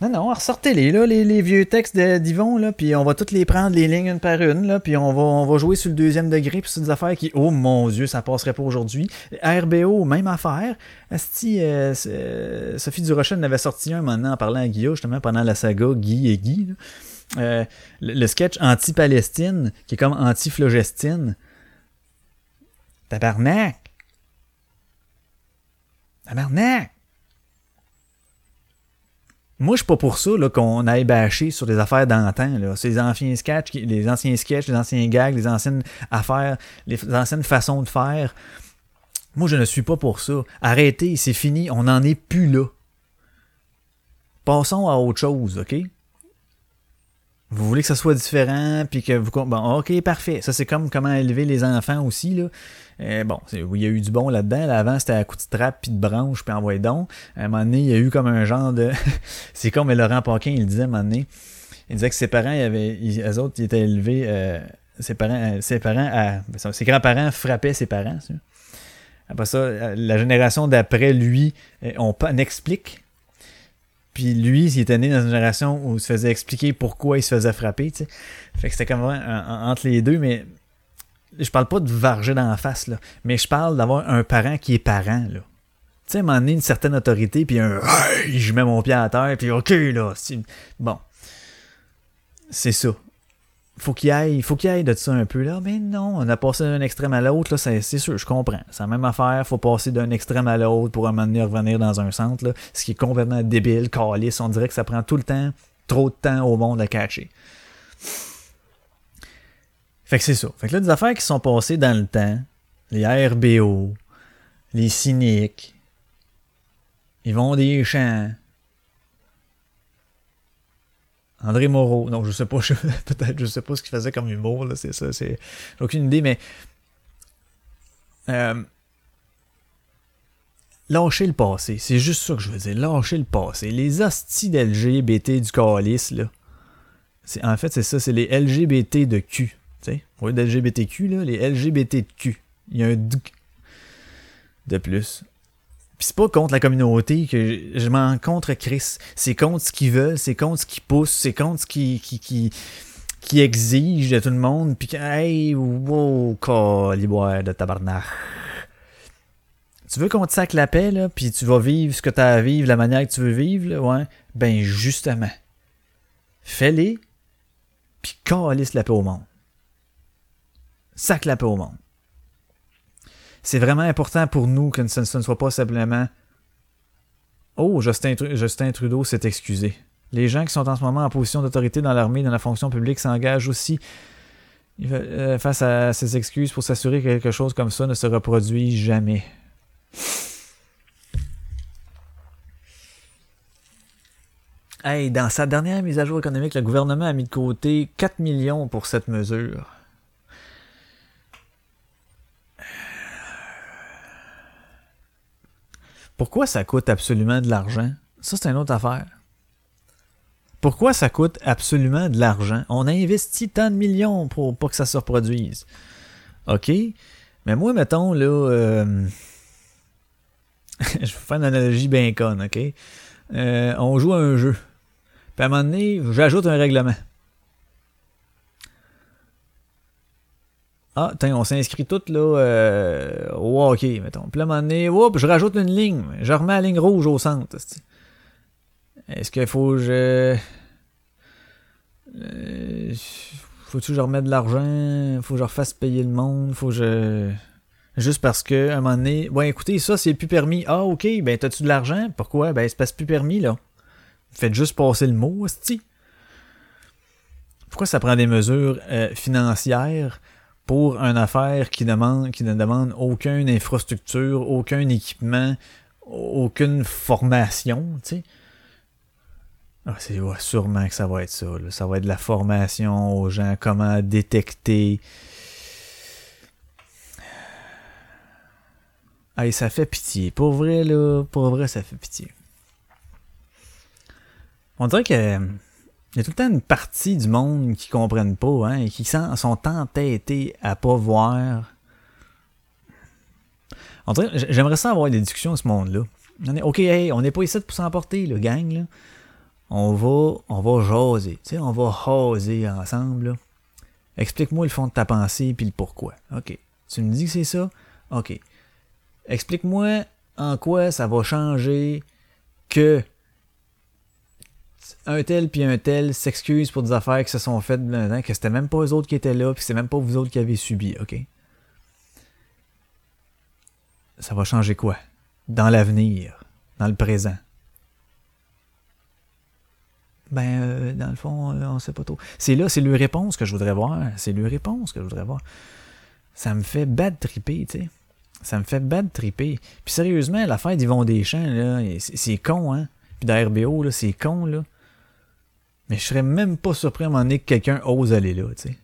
Non, non, ressortez-les, là, les, vieux textes d'Yvon, là, puis on va toutes les prendre, les lignes une par une, là, puis on va, on va jouer sur le deuxième degré, puis c'est des affaires qui, oh mon Dieu, ça passerait pas aujourd'hui. RBO, même affaire. Asti, euh, Sophie Durocher en avait sorti un maintenant en parlant à Guillaume, justement, pendant la saga Guy et Guy. Euh, le, le sketch anti-Palestine, qui est comme anti-Flogestine. Tabarnak! Tabarnak! Moi, je suis pas pour ça qu'on aille bâcher sur des affaires d'antan. là. Ces anciens sketchs, les anciens sketchs, les anciens gags, les anciennes affaires, les anciennes façons de faire. Moi, je ne suis pas pour ça. Arrêtez, c'est fini, on n'en est plus là. Passons à autre chose, OK? Vous voulez que ça soit différent, puis que vous... Bon, OK, parfait. Ça, c'est comme comment élever les enfants aussi, là. Euh, bon, il y a eu du bon là-dedans. Là, avant, c'était à coup de trappe, puis de branche, puis envoyer donc. À un moment donné, il y a eu comme un genre de... c'est comme Laurent Paquin, il disait à un moment donné. Il disait que ses parents, avaient, eux autres, ils étaient élevés... euh, ses parents, euh, ses parents, à- ses grands-parents frappaient ses parents. ça. Après ça, la génération d'après lui, on pas explique. Puis lui, il était né dans une génération où il se faisait expliquer pourquoi il se faisait frapper, tu sais. Fait que c'était comme entre les deux, mais je parle pas de varger dans la face, là. Mais je parle d'avoir un parent qui est parent, là. Tu sais, donné, une certaine autorité, puis un Hey! je mets mon pied à terre, puis OK, là. Bon. C'est ça. Faut qu'il aille, faut qu'il aille de ça un peu là, mais non, on a passé d'un extrême à l'autre, là, c'est c'est sûr, je comprends. C'est la même affaire, faut passer d'un extrême à l'autre pour un moment donné revenir dans un centre, là, ce qui est complètement débile, calice, on dirait que ça prend tout le temps, trop de temps au monde à catcher. Fait que c'est ça. Fait que là, des affaires qui sont passées dans le temps, les RBO, les cyniques, ils vont des champs. André Moreau, non, je sais pas, peut-être, je sais pas ce qu'il faisait comme humour, là, c'est ça, c'est. J'ai aucune idée, mais. Euh, lâcher le passé, c'est juste ça que je veux dire, lâcher le passé. Les hosties d'LGBT du calice, là. C'est, en fait, c'est ça, c'est les LGBT de Q. Tu sais, au lieu d'LGBTQ, là, les LGBT de Q. Il y a un D de plus. Puis c'est pas contre la communauté que je, m'en contre Chris. C'est contre ce qu'ils veulent, c'est contre ce qu'ils poussent, c'est contre ce qui, qui, qui, qui exige de tout le monde. Puis hey, wow, caliboire de tabarnak. Tu veux qu'on te sac la paix, là, puis tu vas vivre ce que tu as à vivre, la manière que tu veux vivre, là, ouais? Ben, justement. Fais-les, puis calisse la paix au monde. Sac la au monde. C'est vraiment important pour nous que ce, ne soit pas simplement Oh, Justin Trudeau s'est excusé. Les gens qui sont en ce moment en position d'autorité dans l'armée, dans la fonction publique, s'engagent aussi euh, face à ces excuses pour s'assurer que quelque chose comme ça ne se reproduit jamais. Hey, dans sa dernière mise à jour économique, le gouvernement a mis de côté 4 millions pour cette mesure. Pourquoi ça coûte absolument de l'argent? Ça, c'est une autre affaire. Pourquoi ça coûte absolument de l'argent? On a investi tant de millions pour pas que ça se reproduise. OK? Mais moi, mettons, là, euh, je vais faire une analogie bien conne, OK? Euh, on joue à un jeu. Puis à un moment donné, j'ajoute un règlement. Ah, tiens, on s'inscrit toutes là euh, au mettons. Puis là, à un moment donné, je rajoute une ligne. Je remets la ligne rouge au centre. Est-ce qu'il faut que je. Euh, faut-tu que je remette de l'argent? Faut que je refasse payer le monde? Faut que je. Juste parce que, à un moment donné, ouais, écoutez, ça, c'est plus permis. Ah, ok, ben, t'as-tu de l'argent? Pourquoi? Ben, c'est c'est plus permis, là. Faites juste passer le mot, hostie. Pourquoi ça prend des mesures euh, financières? Pour une affaire qui demande qui ne demande aucune infrastructure, aucun équipement, aucune formation, tu sais? Ah, c'est sûrement que ça va être ça. Ça va être de la formation aux gens, comment détecter. Hey, ça fait pitié. Pour vrai, là, pour vrai, ça fait pitié. On dirait que il y a tout le temps une partie du monde qui comprennent pas, hein, et qui sont entêtés à pas voir. J'aimerais ça avoir des discussions à ce monde-là. Ok, hey, on n'est pas ici pour s'emporter, le gang, là. On va, on va jaser, tu sais, on va jaser ensemble. Explique-moi le fond de ta pensée puis le pourquoi. Ok. Tu me dis que c'est ça? Ok. Explique-moi en quoi ça va changer que un tel puis un tel s'excuse pour des affaires qui se sont faites que c'était même pas eux autres qui étaient là, puis c'est même pas vous autres qui avez subi, ok? Ça va changer quoi? Dans l'avenir, dans le présent? Ben, euh, dans le fond, euh, on sait pas trop. C'est là, c'est leur réponse que je voudrais voir. C'est leur réponse que je voudrais voir. Ça me fait bad triper, tu sais. Ça me fait bad triper. Puis sérieusement, l'affaire d'Yvon Deschamps, là, c'est c'est con, hein. Puis d'RBO, là, c'est con, là. Mais je serais même pas surpris à un moment donné que quelqu'un ose aller là, tu sais.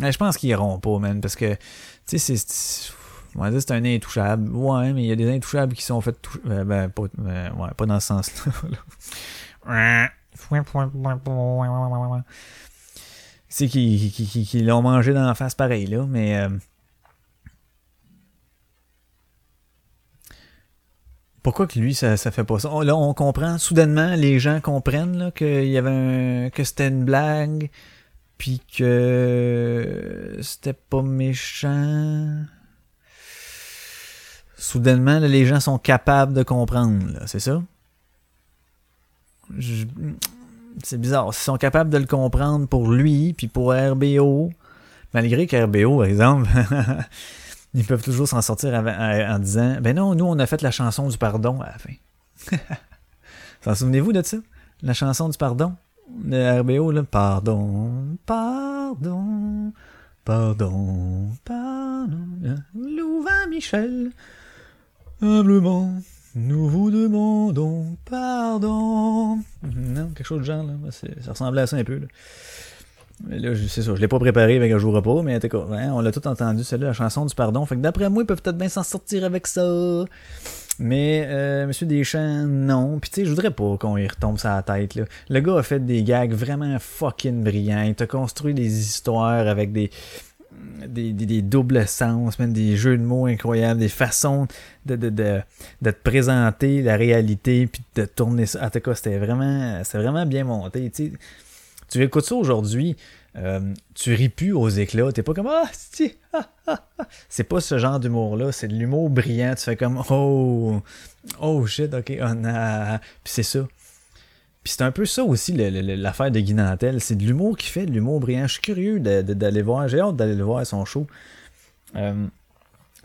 Mais je pense qu'ils iront pas, man, parce que, tu sais, c'est-. On va dire c'est un intouchable. Ouais, mais il y a des intouchables qui sont faits toucher. ben, pas, euh, ouais, pas dans ce sens-là. C'est qui, qui, qui, qui l'ont mangé dans la face pareil, là, mais. euh, Pourquoi que lui, ça, ça fait pas ça? On- là, on comprend, soudainement, les gens comprennent qu'il y avait un, que c'était une blague, puis que c'était pas méchant. Soudainement, les gens sont capables de comprendre, c'est ça? C'est bizarre. S'ils sont capables de le comprendre pour lui, puis pour RBO, malgré qu'RBO, par exemple, ils peuvent toujours s'en sortir en, disant Ben non, nous, on a fait la chanson du pardon à la fin. S'en souvenez-vous de ça? La chanson du pardon? De RBO, là Pardon, pardon, pardon, pardon. Louvain Michel, humblement, nous vous demandons pardon. Non, quelque chose de genre, là. Ça ressemblait à ça un peu, là. Là, c'est ça, je l'ai pas préparé avec un jour pas, mais cas, hein, on l'a tout entendu, celle-là, la chanson du pardon. Fait que d'après moi, ils peuvent peut-être bien s'en sortir avec ça. Mais euh, Monsieur Deschamps, non. Puis tu sais, je voudrais pas qu'on y retombe la tête. Là. Le gars a fait des gags vraiment fucking brillants. Il t'a construit des histoires avec des, des, des, des doubles sens, même des jeux de mots incroyables, des façons de, de, de, de te présenter la réalité, puis de tourner ça. En tout cas, c'était vraiment, c'était vraiment bien monté. Tu sais, tu écoutes ça aujourd'hui, euh, tu ris plus aux éclats. T'es pas comme Ah, ah, ah, ah. C'est pas ce genre d'humour-là. C'est de l'humour brillant. Tu fais comme Oh, oh shit, ok, oh, nah. Puis c'est ça. Puis c'est un peu ça aussi l'affaire de Guy Nantel. C'est de l'humour qui fait de l'humour brillant. Je suis curieux d'aller voir. J'ai hâte d'aller le voir son show. Euh,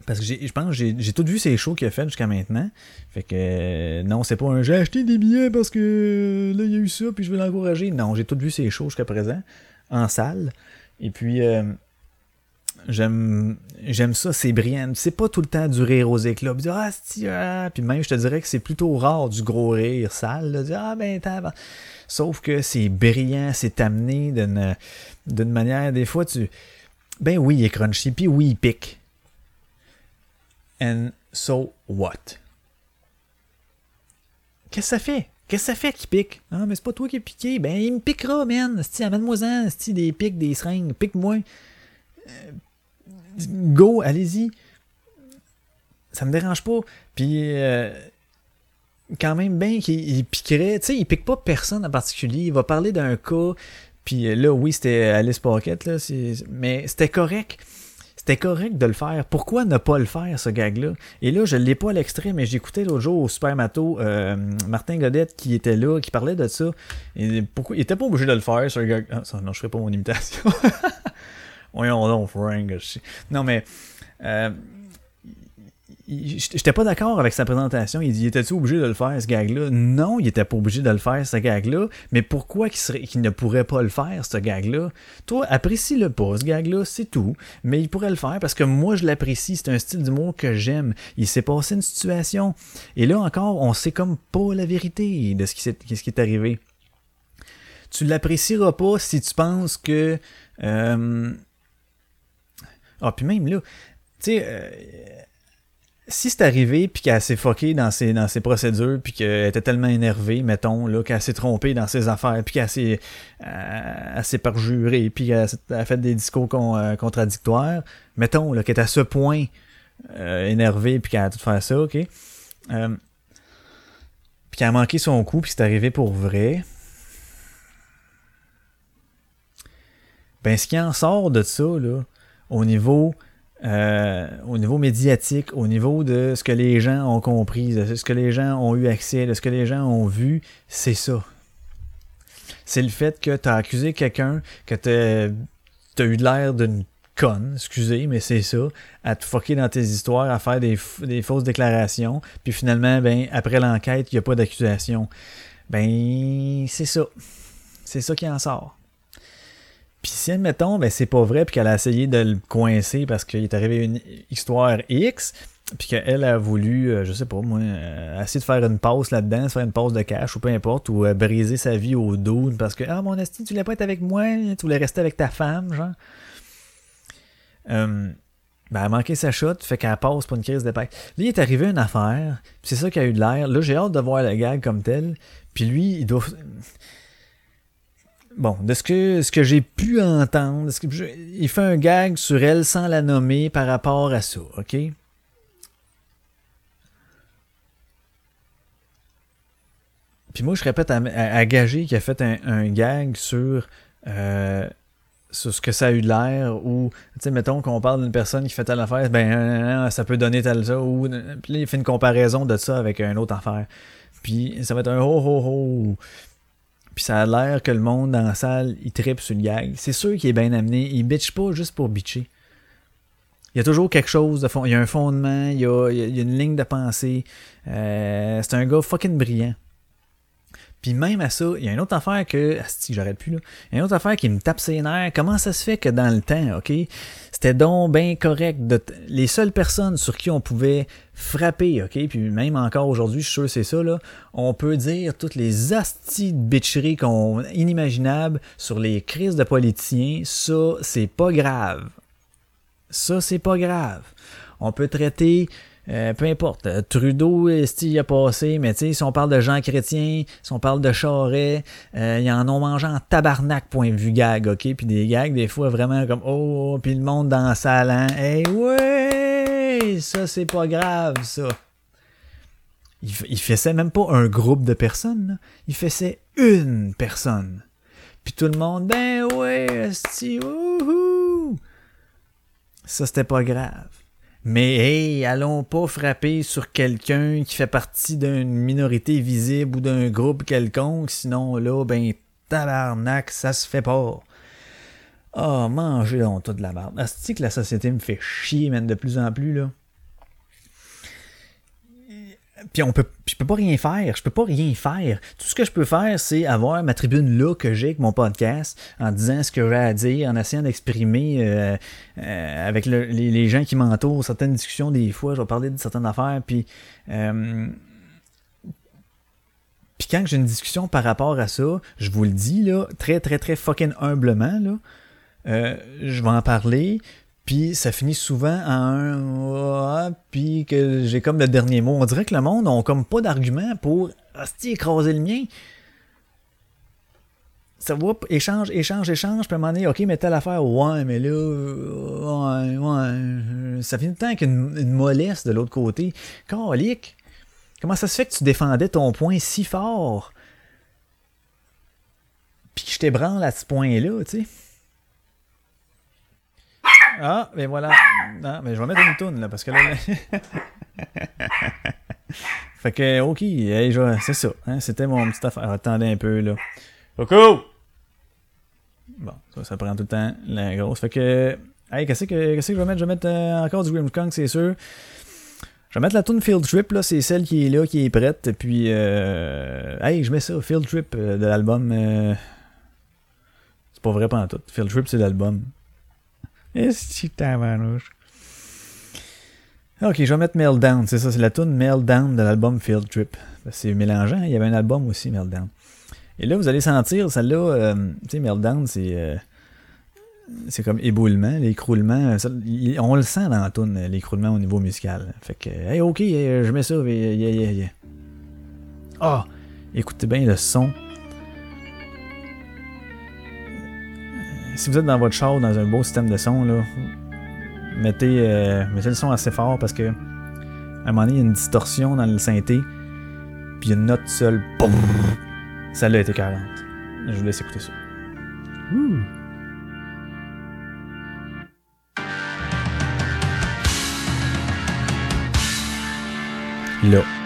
parce que je pense que j'ai tout vu ses shows qu'il a fait jusqu'à maintenant. Fait que non, c'est pas un j'ai acheté des billets parce que là il y a eu ça puis je veux l'encourager. Non, j'ai tout vu ses shows jusqu'à présent en salle. Et puis euh, j'aime ça, c'est brillant. C'est pas tout le temps du rire aux éclats. Puis, ah, ah. Puis même, je te dirais que c'est plutôt rare du gros rire sale. là. Dire, ah, ben, tabarnak. Sauf que c'est brillant, c'est amené d'une manière. Des fois, tu. Ben oui, il est crunchy, puis oui, il pique. And so what? Qu'est-ce que ça fait? Qu'est-ce que ça fait qu'il pique? Ah, mais c'est pas toi qui es piqué. Ben, il me piquera, man. Sti, amène-moi-en. Sti, des pics, des seringues. Pique-moi. Euh, go, allez-y. Ça me dérange pas. Puis, euh, quand même bien qu'il il piquerait. Tu sais, il pique pas personne en particulier. Il va parler d'un cas. Puis euh, là, oui, c'était Alice Pocket, là. Mais c'était correct. C'était correct de le faire. Pourquoi ne pas le faire, ce gag-là? Et là, je l'ai pas à l'extrait, mais j'écoutais l'autre jour au Super Mato euh, Martin Godette qui était là, qui parlait de ça. Pourquoi il était pas obligé de le faire, ce gag. Ah, ça, non, je ferai pas mon imitation. Voyons donc, Frank. Non, mais. euh, J'étais pas d'accord avec sa présentation. Il dit était-tu obligé de le faire, ce gag-là? Non, il était pas obligé de le faire, ce gag-là. Mais pourquoi qu'il serait- ne pourrait pas le faire, ce gag-là? Toi, apprécie-le pas, ce gag-là, c'est tout. Mais il pourrait le faire parce que moi, je l'apprécie. C'est un style d'humour que j'aime. Il s'est passé une situation. Et là encore, on sait comme pas la vérité de ce qui, s'est- ce qui est arrivé. Tu l'apprécieras pas si tu penses que. euh, Ah, puis même là, tu sais. euh, si c'est arrivé puis qu'elle s'est fuckée dans ses, dans procédures puis qu'elle était tellement énervée, mettons, là, qu'elle s'est trompée dans ses affaires puis qu'elle s'est, euh, s'est perjurée puis qu'elle a fait des discours euh, contradictoires, mettons, là, qu'elle est à ce point euh, énervée puis qu'elle a tout fait ça, ok? Puis qu'elle a manqué son coup puis c'est arrivé pour vrai. Ben, ce qui en sort de ça, là, au niveau euh, au niveau médiatique, au niveau de ce que les gens ont compris, de ce que les gens ont eu accès, de ce que les gens ont vu, c'est ça. C'est le fait que tu as accusé quelqu'un, que tu as eu l'air d'une conne, excusez, mais c'est ça, à te fucker dans tes histoires, à faire des, des fausses déclarations, puis finalement, ben, après l'enquête, il n'y a pas d'accusation. Ben, c'est ça. C'est ça qui en sort. Puis si, admettons, ben, c'est pas vrai, puis qu'elle a essayé de le coincer parce qu'il est arrivé une histoire X, puis qu'elle a voulu, euh, je sais pas moi, euh, essayer de faire une pause là-dedans, faire une pause de cash ou peu importe, ou euh, briser sa vie au dos parce que, ah mon esti, tu voulais pas être avec moi, tu voulais rester avec ta femme, genre. Euh, ben, elle a manqué sa shot, fait qu'elle passe pour une crise d'épaisse. Là, il est arrivé une affaire, c'est ça qui a eu de l'air. Là, j'ai hâte de voir le gag comme tel. Puis lui, il doit. Bon, de ce que, ce que j'ai pu entendre, il fait un gag sur elle sans la nommer par rapport à ça, ok? Puis moi, je répète à, à, Gagé qui a fait un, gag sur, euh, sur ce que ça a eu de l'air, ou, tu sais, mettons qu'on parle d'une personne qui fait telle affaire, ben, ça peut donner tel ça, ou, puis là, il fait une comparaison de ça avec une autre affaire. Puis ça va être un ho ho ho. Puis ça a l'air que le monde dans la salle, il tripe sur le gag. C'est sûr qu'il est bien amené. Il bitch pas juste pour bitcher. Il y a toujours quelque chose de fond. Il y a un fondement, il y a, y a une ligne de pensée. Euh, c'est un gars fucking brillant. Puis même à ça, il y a une autre affaire que. Si j'arrête plus là. Il y a une autre affaire qui me tape ses nerfs. Comment ça se fait que dans le temps, OK, c'était donc bien correct de. Les seules personnes sur qui on pouvait frapper, OK, puis même encore aujourd'hui, je suis sûr c'est ça, là, on peut dire toutes les asties de bitcheries qu'on inimaginables sur les crises de politiciens, ça, c'est pas grave. Ça, c'est pas grave. On peut traiter, euh, peu importe, Trudeau, il a passé, mais tu sais, si on parle de Jean Chrétien, si on parle de Charret, euh, ils en ont mangé en tabarnak, point de vue gag, ok? Puis des gags, des fois, vraiment comme, oh, puis le monde dans la salle, hein? Hey, ouais! Ça, c'est pas grave, ça. Il, il faisait même pas un groupe de personnes, là. Il faisait une personne. Puis tout le monde, ben ouais, esti, wouhou! Ça, c'était pas grave. Mais hey, allons pas frapper sur quelqu'un qui fait partie d'une minorité visible ou d'un groupe quelconque, sinon là, ben tabarnak, ça se fait pas. Ah, mangez donc tout de la merde. Asti que la société me fait chier, man, de plus en plus, là. Puis on peut, je peux pas rien faire. Je peux pas rien faire. Tout ce que je peux faire, c'est avoir ma tribune là que j'ai avec mon podcast, en disant ce que j'ai à dire, en essayant d'exprimer euh, euh, avec le- les, gens qui m'entourent certaines discussions des fois. Je vais parler de certaines affaires, puis euh, puis quand j'ai une discussion par rapport à ça, je vous le dis là, très très très fucking humblement là, je vais en parler. Puis ça finit souvent en un Ah, puis que j'ai comme le dernier mot. On dirait que le monde n'a comme pas d'argument pour hostie, écraser le mien. Ça va, échange, échange, échange, puis à un moment donné, ok, mais telle affaire, ouais, mais là, ouais, ouais. Ça finit tout le temps qu'une une mollesse de l'autre côté. Calique, comment ça se fait que tu défendais ton point si fort? Puis que je t'ébranle à ce point-là, tu sais. Ah, ben voilà. Ah, mais je vais mettre une toune, là, parce que là... là- fait que, ok, hey, je- c'est ça. Hein, C'était mon petit affaire. Attendez un peu, là. Coucou! Bon, ça, ça prend tout le temps, la grosse. Fait que, hey, qu'est-ce que, qu'est-ce que je vais mettre? Je vais mettre euh, encore du Grimmskunk, c'est sûr. Je vais mettre la tune Field Trip, là, c'est celle qui est là, qui est prête. Et puis, euh, hey, je mets ça, Field Trip euh, de l'album. euh, c'est pas vrai pendant tout. Field Trip, c'est l'album. Est-ce? Ok, je vais mettre Meltdown, c'est ça, c'est la tune Meltdown de l'album Field Trip. C'est mélangeant, il y avait un album aussi, Meltdown. Et là, vous allez sentir, celle-là, euh, tu sais, Meltdown, c'est euh, c'est comme éboulement, l'écroulement. il- On le sent dans la tune, l'écroulement au niveau musical. Fait que, hey, ok, euh, je mets ça, yeah, yeah, yeah. Ah, écoutez bien le son. Si vous êtes dans votre char, dans un beau système de son, là, mettez, euh, mettez le son assez fort parce que à un moment donné, il y a une distorsion dans le synthé, puis une note seule. Celle-là été 40. Je vous laisse écouter ça. Là.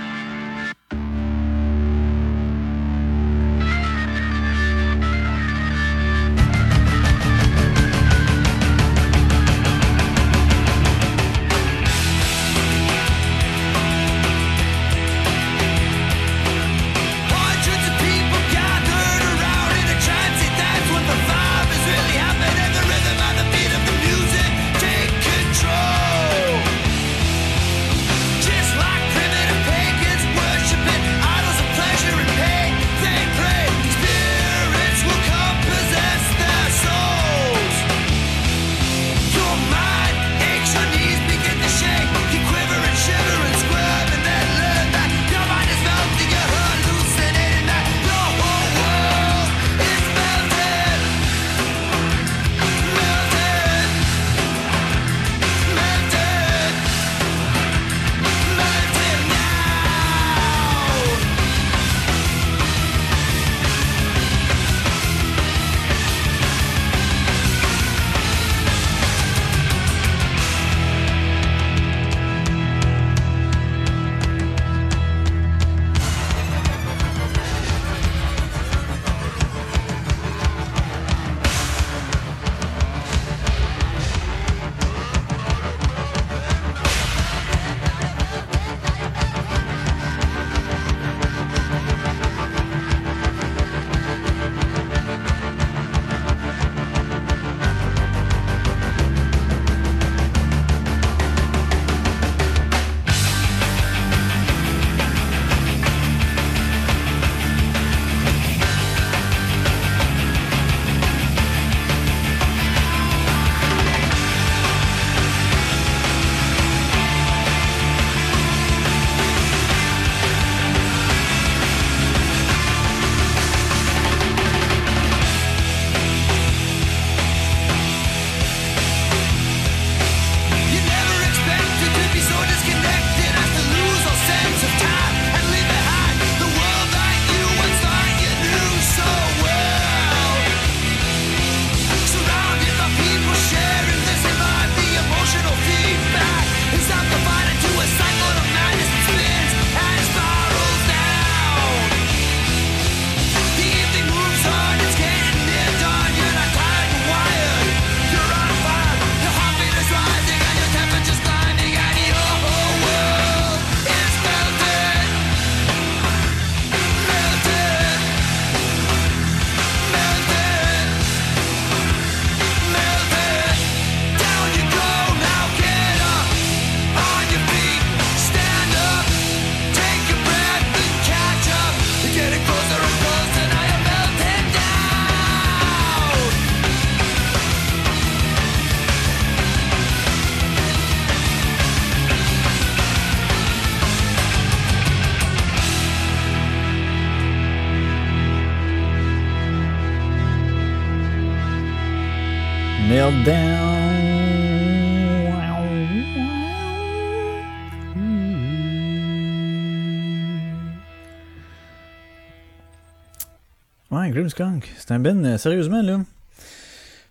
C'est un Ben, euh, sérieusement, là.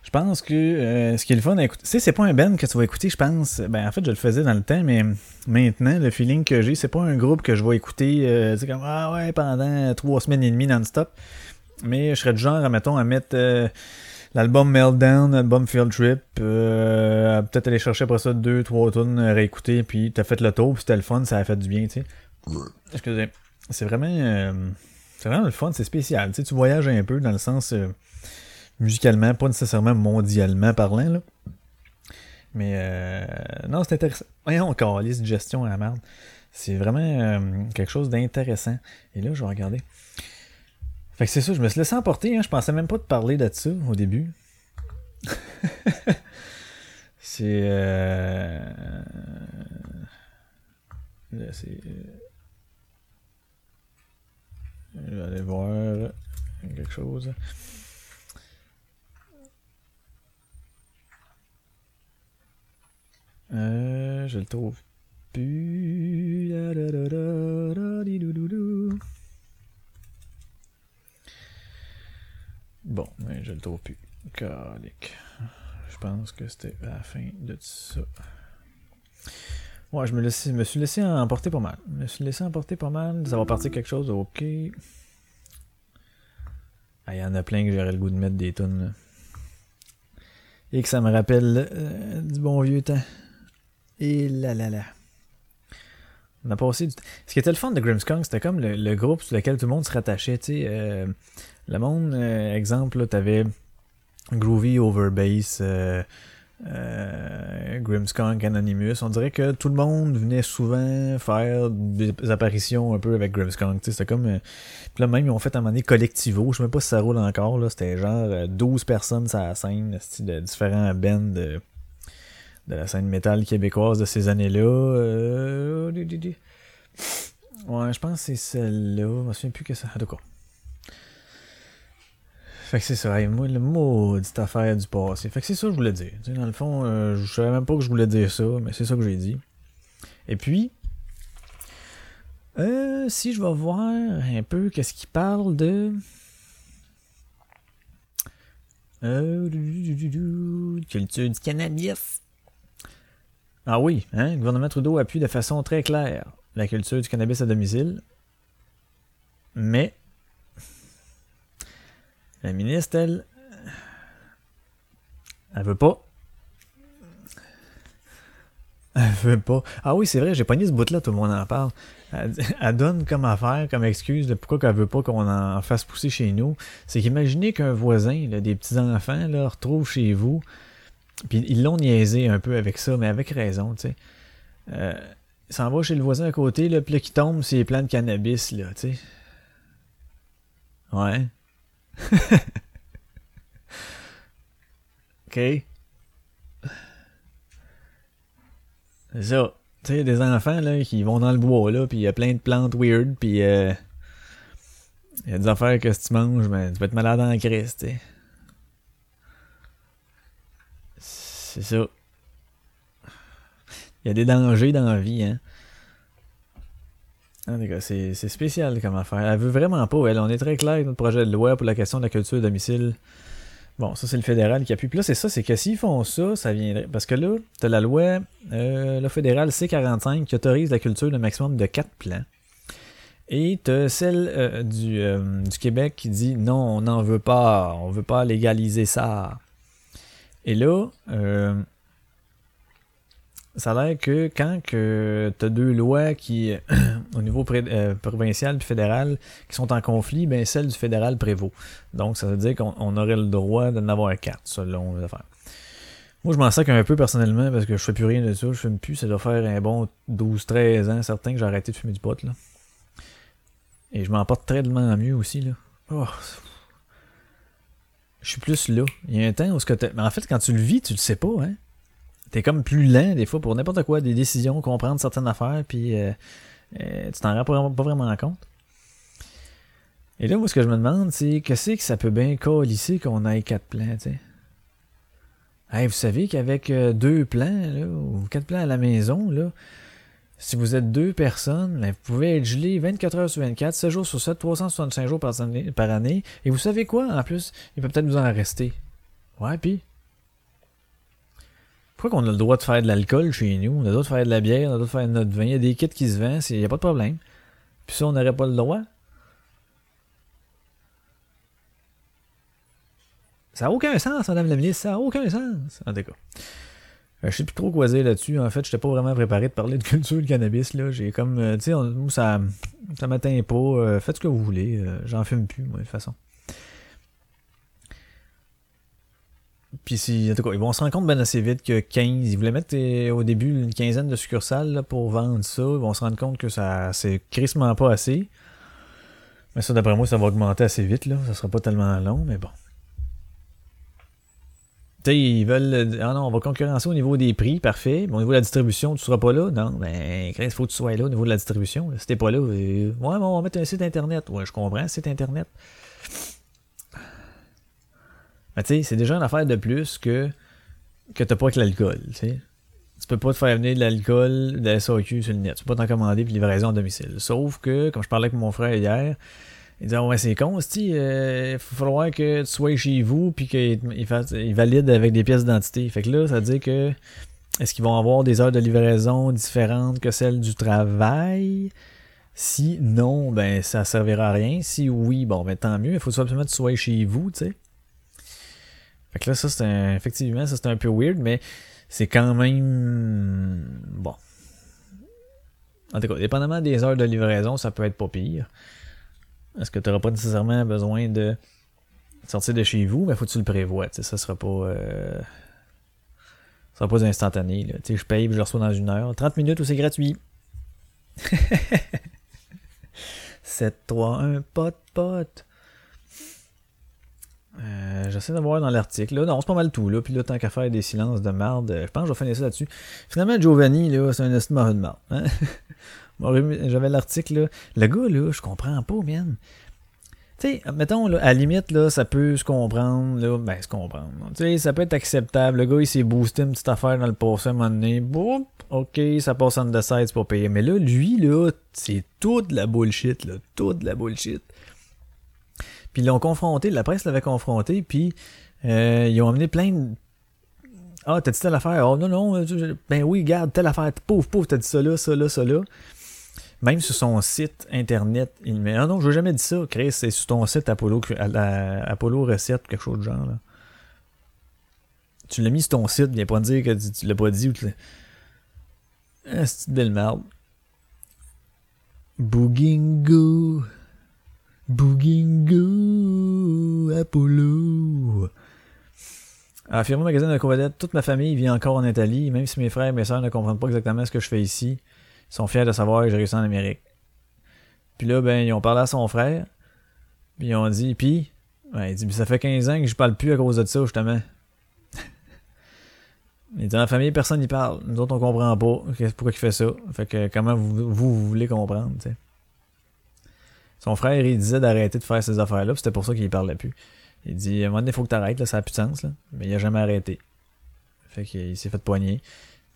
Je pense que euh, ce qui est le fun à écouter. Tu sais, c'est pas un Ben que tu vas écouter, je pense. Ben, en fait, je le faisais dans le temps, mais maintenant, le feeling que j'ai, c'est pas un groupe que je vais écouter, euh, tu sais, comme, ah ouais, pendant trois semaines et demie non-stop. Mais je serais du genre, mettons, à mettre l'album Meltdown, l'album Field Trip, peut-être aller chercher après ça deux, trois tonnes, réécouter, puis t'as fait le tour, puis c'était le fun, ça a fait du bien, tu sais. Excusez. C'est vraiment, c'est vraiment le fun, c'est spécial. Tu sais, tu voyages un peu dans le sens euh, musicalement, pas nécessairement mondialement parlant, là. Mais euh, non, c'est intéressant. Voyons encore, les gestion à la merde. C'est vraiment euh, quelque chose d'intéressant. Et là, je vais regarder. Fait que c'est ça, je me suis laissé emporter, hein. je pensais même pas te parler de ça au début. c'est. Euh... Là, c'est. Je vais aller voir quelque chose. Euh, je le trouve plus. Bon, mais je le trouve plus. Je pense que c'était la fin de ça. Ouais, je me, suis laissé emporter pas mal. Je me suis laissé emporter pas mal. Ça va partir quelque chose, ok. Ah, il y en a plein que j'aurais le goût de mettre des tonnes. Et que ça me rappelle euh, du bon vieux temps. Et là là là. On a passé du temps. Ce qui était le fun de Grimmskunk, c'était comme le, groupe sur lequel tout le monde se rattachait. Tu sais, euh, le monde, euh, exemple, t'avais Groovy Overbass, euh, euh, Anonymous. On dirait que tout le monde venait souvent faire des apparitions un peu avec Grimmskunk. C'était comme. euh, Puis là, même, ils ont fait un moment donné Collectivo. Je sais même pas si ça roule encore. C'était genre euh, 12 personnes sur la scène, de différents bands de, la scène métal québécoise de ces années-là. Euh. Ouais, je pense que c'est celle-là. Je me souviens plus que ça. En tout cas. Fait que c'est ça, hey, moi, le maudite affaire du passé. Fait que c'est ça que je voulais dire. Tu sais, dans le fond, euh, je savais même pas que je voulais dire ça, mais c'est ça que j'ai dit. Et puis, euh, si je vais voir un peu qu'est-ce qu'il parle de... Euh, culture du cannabis. Ah oui, hein, le gouvernement Trudeau appuie de façon très claire la culture du cannabis à domicile. Mais la ministre, elle, elle veut pas. Elle veut pas. Ah oui, c'est vrai, j'ai pogné ce bout-là, tout le monde en parle. Elle, donne comme affaire, comme excuse de pourquoi qu'elle veut pas qu'on en fasse pousser chez nous. C'est qu'imaginez qu'un voisin, des petits-enfants, là, retrouve chez vous, puis ils l'ont niaisé un peu avec ça, mais avec raison, tu sais. Euh, il s'en va chez le voisin à côté, là, puis là, qui tombe sur les de cannabis, là, tu sais. Ouais. OK. C'est ça. Tu sais, des enfants là, qui vont dans le bois, là, puis il y a plein de plantes weird, puis euh, il y a des affaires que si tu manges, ben, tu vas être malade en crise. C'est ça. Il y a des dangers dans la vie, hein. En tout cas, c'est spécial comme affaire. Elle veut vraiment pas, elle. On est très clair avec notre projet de loi pour la question de la culture à domicile. Bon, ça, c'est le fédéral qui appuie. Puis là, c'est ça, c'est que s'ils font ça, ça viendrait. Parce que là, t'as la loi, euh, le fédéral C45 qui autorise la culture de maximum de 4 plans. Et t'as celle euh, du, euh, du Québec qui dit non, on n'en veut pas, on veut pas légaliser ça. Et là, euh, ça a l'air que quand que t'as deux lois qui, au niveau euh, provincial et fédéral, qui sont en conflit, ben celle du fédéral prévaut. Donc ça veut dire qu'on on aurait le droit d'en avoir quatre, selon les affaires. Moi, je m'en sac un peu personnellement parce que je fais plus rien de ça. Je fume plus. Ça doit faire un bon 12-13 ans, certain que j'ai arrêté de fumer du pot. Là. Et je m'en porte très mieux aussi. Là. Oh. Je suis plus là. Il y a un temps où ce que Mais en fait, quand tu le vis, tu le sais pas. Hein? T'es comme plus lent des fois pour n'importe quoi, des décisions, comprendre certaines affaires, puis euh, euh, tu t'en rends pas, vraiment compte. Et là, moi, ce que je me demande, c'est qu'est-ce que ça peut bien colisser qu'on ait quatre plans, tu sais? Hey, vous savez qu'avec euh, deux plans, là, ou quatre plans à la maison, là, si vous êtes deux personnes, ben, vous pouvez être gelé 24 heures sur 24, 7 jours sur 7, 365 jours par année, par année. Et vous savez quoi, en plus, il peut peut-être vous en rester. Ouais, puis. Pourquoi qu'on a le droit de faire de l'alcool chez nous? On a le droit de faire de la bière, on a le droit de faire de notre vin. Il y a des kits qui se vendent, il n'y a pas de problème. Puis ça, on n'aurait pas le droit. Ça n'a aucun sens, madame la ministre, ça n'a aucun sens. En tout cas. Euh, je sais plus trop quoi dire là-dessus. En fait, je n'étais pas vraiment préparé de parler de culture de cannabis. Là. J'ai comme. euh, tu sais, ça, ça m'atteint pas. Euh, faites ce que vous voulez. J'en fume plus, moi, de toute façon. Puis si, en tout cas, ils vont se rendre compte ben assez vite que 15, ils voulaient mettre euh, au début une quinzaine de succursales pour vendre ça. Ils vont se rendre compte que ça c'est crissement pas assez. Mais ça, d'après moi, ça va augmenter assez vite. Là. Ça sera pas tellement long, mais bon. Tu sais, ils veulent. Ah non, on va concurrencer au niveau des prix, parfait. Mais au niveau de la distribution, tu seras pas là. Non, ben, il faut que tu sois là au niveau de la distribution. là. Si t'es pas là, euh, ouais, bon, on va mettre un site internet. Ouais, je comprends, site internet. Mais tu sais, c'est déjà une affaire de plus que, que t'as pas avec l'alcool, tu sais. Tu peux pas te faire venir de l'alcool de la SAQ sur le net. Tu peux pas t'en commander puis livraison à domicile. Sauf que, comme je parlais avec mon frère hier, il disait, ouais, c'est con, il euh, faut falloir que tu sois chez vous puis qu'il valide avec des pièces d'identité. Fait que là, ça veut dire que, est-ce qu'ils vont avoir des heures de livraison différentes que celles du travail? Si non, ben, ça servira à rien. Si oui, bon, ben, tant mieux. Il faut absolument que tu sois chez vous, tu sais. Fait que là, ça, c'est un, effectivement, ça, c'est un peu weird, mais c'est quand même, bon. En tout cas, dépendamment des heures de livraison, ça peut être pas pire. Est-ce que tu n'auras pas nécessairement besoin de sortir de chez vous? Mais faut que tu le prévois, ça sera pas, euh, ça sera pas instantané, je paye, puis je reçois dans une heure. 30 minutes ou c'est gratuit? 7, 3, 1, pot, pot. Euh, J'essaie de voir dans l'article. Là, non, c'est pas mal tout. Là. Puis là, tant qu'à faire des silences de marde, euh, je pense que je vais finir ça là-dessus. Finalement, Giovanni, là, c'est un estimant de marde. Hein? J'avais l'article. Le gars, là, je comprends pas, man. Tu sais, mettons, là, à la limite, là, ça peut se comprendre, là, ben, se comprendre. Tu sais, ça peut être acceptable. Le gars, il s'est boosté une petite affaire dans le passé à un moment donné. Boum, ok, ça passe en the side, c'est. Mais là, lui, là, c'est toute la bullshit, là. Toute la bullshit. Puis ils l'ont confronté, la presse l'avait confronté, puis euh, ils ont amené plein de. Ah, t'as dit telle affaire? Oh non, non, ben oui, garde, telle affaire. Pouf, pouf, t'as dit ça là, ça là, ça là. Même sur son site internet, il met. Ah non, je n'ai jamais dit ça, Chris, c'est sur ton site Apollo, Apollo Recette quelque chose de genre. Là. Tu l'as mis sur ton site, viens pas me dire que tu, tu l'as pas dit ou tu. Ah, c'est une belle merde? Boogingo. Boogingo. Apollo. À Firma Magasin de Courvedette, toute ma famille vit encore en Italie, même si mes frères et mes sœurs ne comprennent pas exactement ce que je fais ici. Ils sont fiers de savoir que j'ai réussi en Amérique. Puis là, ben, ils ont parlé à son frère. Puis ils ont dit, puis, ouais, il dit, ça fait 15 ans que je parle plus à cause de ça, justement. Il dans la famille, personne n'y parle. Nous autres, on comprend pas pourquoi il fait ça. Fait que comment vous, vous, vous voulez comprendre, tu sais. Son frère, il disait d'arrêter de faire ces affaires-là, c'était pour ça qu'il parlait plus. Il dit, à il faut que t'arrêtes, là, ça n'a plus de sens, là. Mais il a jamais arrêté. Fait qu'il s'est fait poigner.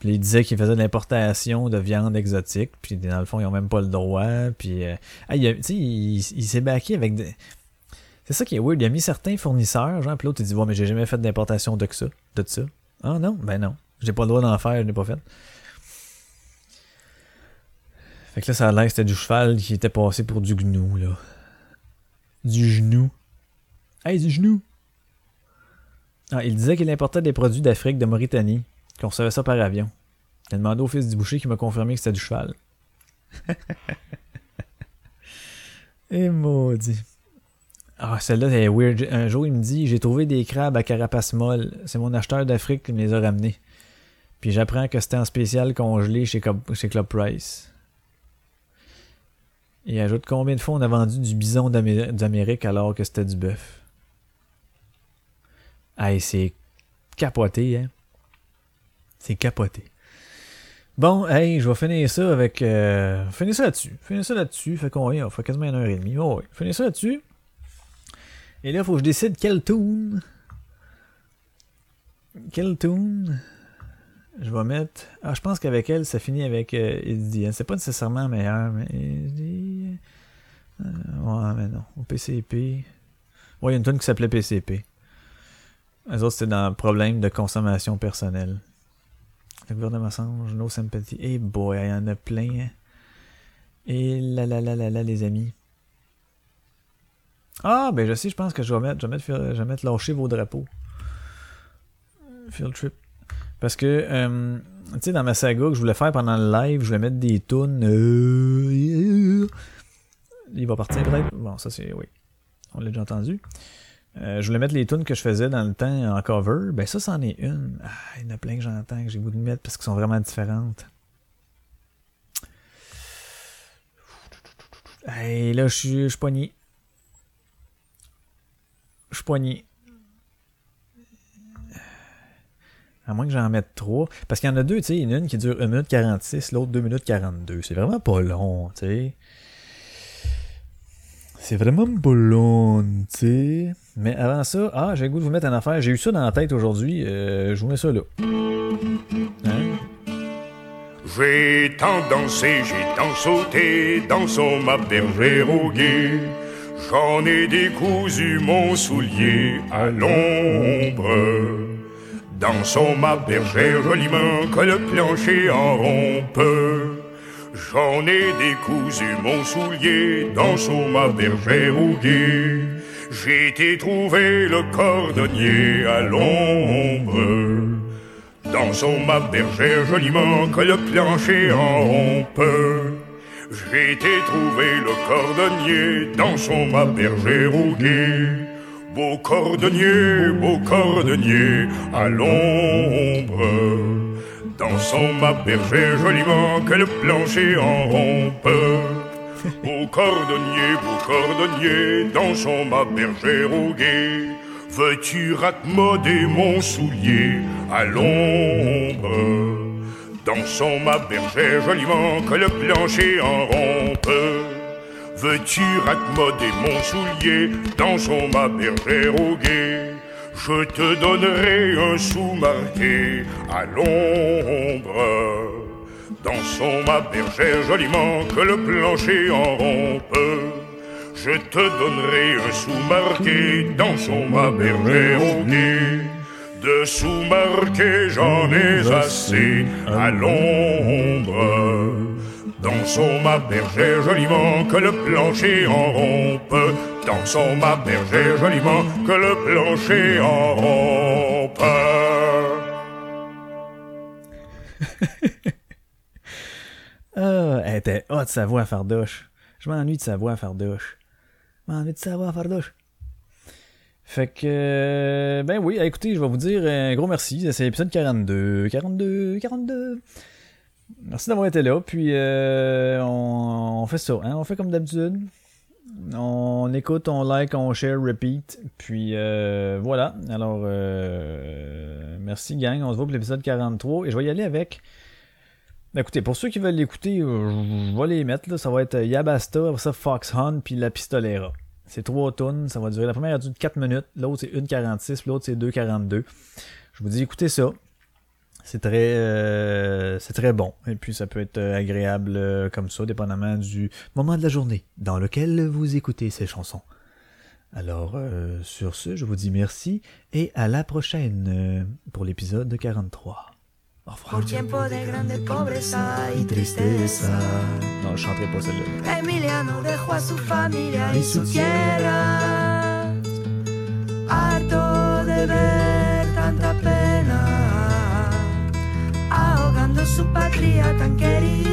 Puis il disait qu'il faisait de l'importation de viande exotique, puis dans le fond, ils ont même pas le droit. Puis, euh, ah, il, a- s'est baqué avec des... C'est ça qui est weird. Il a mis certains fournisseurs, genre, puis l'autre, il dit, bon, mais j'ai jamais fait d'importation de ça, de ça. Ah non, ben non. J'ai pas le droit d'en faire, je l'ai pas fait. Fait que là, ça a l'air que c'était du cheval qui était passé pour du gnou, là. Du genou. Hey, du genou! Ah, il disait qu'il importait des produits d'Afrique, de Mauritanie, qu'on recevait ça par avion. A demandé au fils du boucher qui m'a confirmé que c'était du cheval. Et maudit. Ah, celle-là, elle est weird. Un jour, il me dit J'ai trouvé des crabes à carapace molle. C'est mon acheteur d'Afrique qui me les a ramenés. Puis j'apprends que c'était en spécial congelé chez, chez Club Price. Il ajoute combien de fois on a vendu du bison d'Amé- d'Amérique alors que c'était du bœuf? Hey, c'est capoté, hein? C'est capoté. Bon, hey, je vais finir ça avec. Euh, finir ça là-dessus. Finir ça là-dessus. Fait qu'on on fait quasiment une heure et demie. Oh, ouais. Finir ça là-dessus. Et là, il faut que je décide quelle tune Quelle tune Je vais mettre. Ah, je pense qu'avec elle, ça finit avec euh, End. C'est pas nécessairement meilleur, mais. The- Euh, ouais, mais non. Au PCP. Ouais, il y a une tune qui s'appelait PCP. Les autres, c'était dans problème de consommation personnelle. Le gouvernement songe, no sympathy. Eh boy, il y en a plein. hein. Et là là là là là, les amis. Ah, ben je sais, je pense que je vais mettre, je vais mettre, je vais mettre lâcher vos drapeaux. Field trip. Parce que, euh, tu sais, dans ma saga que je voulais faire pendant le live, je voulais mettre des tunes. euh, il va partir peut-être. Bon, ça c'est. Oui. On l'a déjà entendu. Euh, je voulais mettre les tunes que je faisais dans le temps en cover. Ben ça, c'en est une. Ah, il y en a plein que j'entends que j'ai goût de mettre parce qu'elles sont vraiment différentes. Hey, là, je suis poigné. Je suis poigné. À moins que j'en mette trois. Parce qu'il y en a deux, tu sais. Il y en a une qui dure 1 minute 46, l'autre 2 minutes 42. C'est vraiment pas long, tu sais. C'est vraiment pas long, tu sais. Mais avant ça, ah, j'ai le goût de vous mettre en affaire. J'ai eu ça dans la tête aujourd'hui. euh, je vous mets ça là. Hein?
J'ai tant dansé, j'ai tant sauté, dansons ma bergère au guet. J'en ai décousu mon soulier à l'ombre. Dansons ma bergère joliment que le plancher en rompe. J'en ai décousu mon soulier, dansons ma bergère au. J'ai été trouver le cordonnier à l'ombre. Dansons ma bergère joliment que le plancher en rompe. J'ai été trouver le cordonnier, dansons ma bergère au. Beau cordonnier, beau cordonnier, à l'ombre. Dansons ma bergère joliment que le plancher en rompe. Beau cordonnier, beau cordonnier, dansons ma bergère au guet. Veux-tu raccommoder mon soulier à l'ombre? Dansons ma bergère joliment que le plancher en rompe. Veux-tu raccommoder mon soulier Dansons ma bergère au. Je te donnerai un sou marqué à l'ombre. Dansons ma bergère joliment que le plancher en rompe. Je te donnerai un sou marqué, dansons ma bergère au. De sous marqués j'en ai assez à l'ombre. Dansons ma bergère joliment que le plancher en rompe. Dansons ma bergère joliment que le plancher en rompe.
Ah, elle était hot sa voix fardoche. Je m'ennuie de sa voix fardoche. Je m'ennuie de sa voix fardoche. Fait que, euh, ben oui, écoutez, je vais vous dire un gros merci. C'est l'épisode 42. 42, 42. Merci d'avoir été là. Puis, euh, on, fait ça. Hein? On fait comme d'habitude. On écoute, on like, on share, repeat. Puis, euh, voilà. Alors, euh, merci, gang. On se voit pour l'épisode 43. Et je vais y aller avec. Écoutez, pour ceux qui veulent l'écouter, je vais les mettre. Ça va être Yabasta, après ça Fox Hunt, puis La Pistolera. C'est trois tonnes, ça va durer. La première a duré 4 minutes, l'autre c'est 1,46, puis l'autre c'est 2,42. Je vous dis, écoutez ça. C'est très, euh, c'est très bon. Et puis ça peut être euh, agréable euh, comme ça, dépendamment du moment de la journée dans lequel vous écoutez ces chansons. Alors, euh, sur ce, je vous dis merci et à la prochaine euh, pour l'épisode 43. Au revoir.
Por tiempo de grande pobreza y tristeza,
Non, je chanterai pas celle-là.
Emiliano dejó a su familia y su tierra, harto de ver su patria tan querida.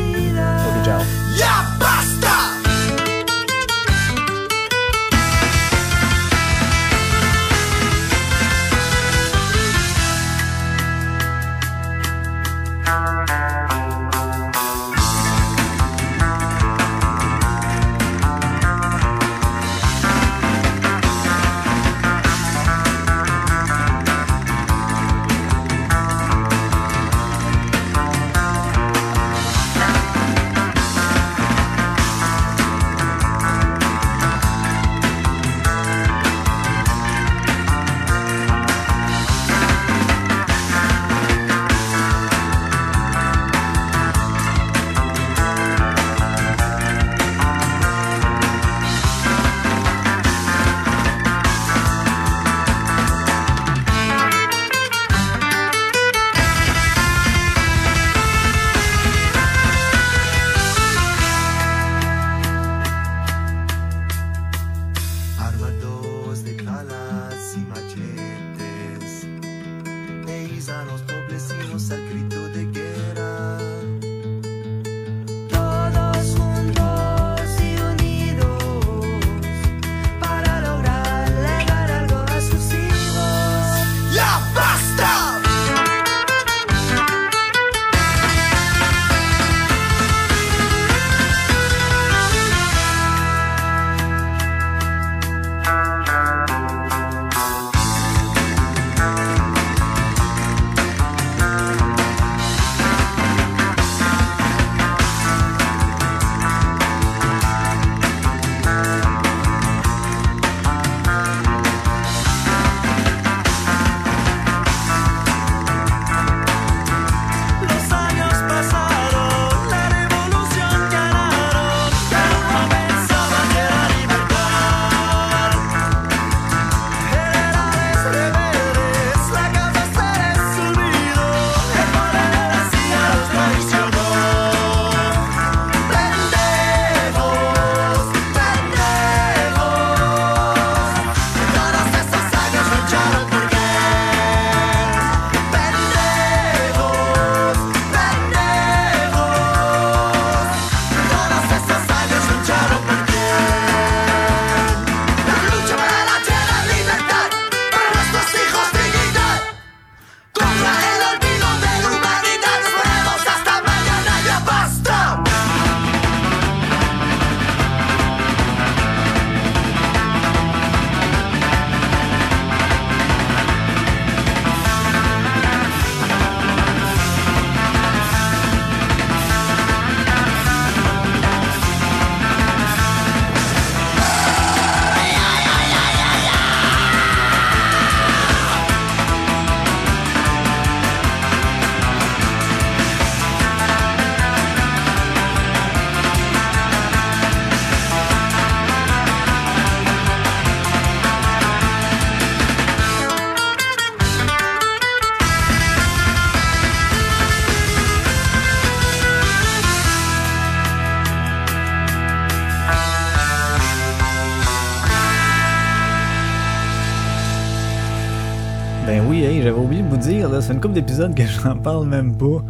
Ben oui, hey, j'avais oublié de vous dire, là, fait une couple d'épisodes que j'en parle même pas.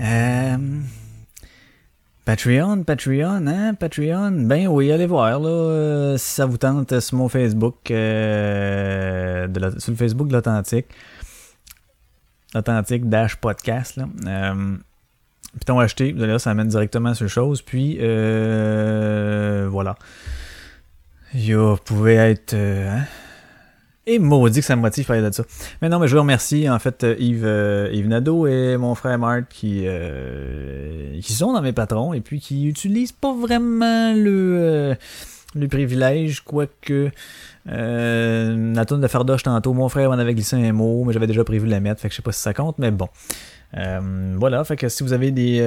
Euh, Patreon, Patreon, hein, Patreon. Ben oui, allez voir, là, euh, si ça vous tente, sur mon Facebook, euh, de la- sur le Facebook de l'Authentique. Authentique Dash Podcast, là. Euh, Python acheté, voir, ça amène directement sur chose. Puis, euh, voilà. Yo, vous pouvez être... euh, hein? Et maudit que ça me motive parler de ça. Mais non, mais je vous remercie, en fait, euh, Yves, euh, Nadeau et mon frère Marc qui, euh, qui sont dans mes patrons et puis qui utilisent pas vraiment le, euh, le privilège, quoique euh, la tourne de Fardoche tantôt, mon frère m'en avait glissé un mot, mais j'avais déjà prévu de la mettre, fait que je sais pas si ça compte, mais bon. Voilà, fait que si vous avez des...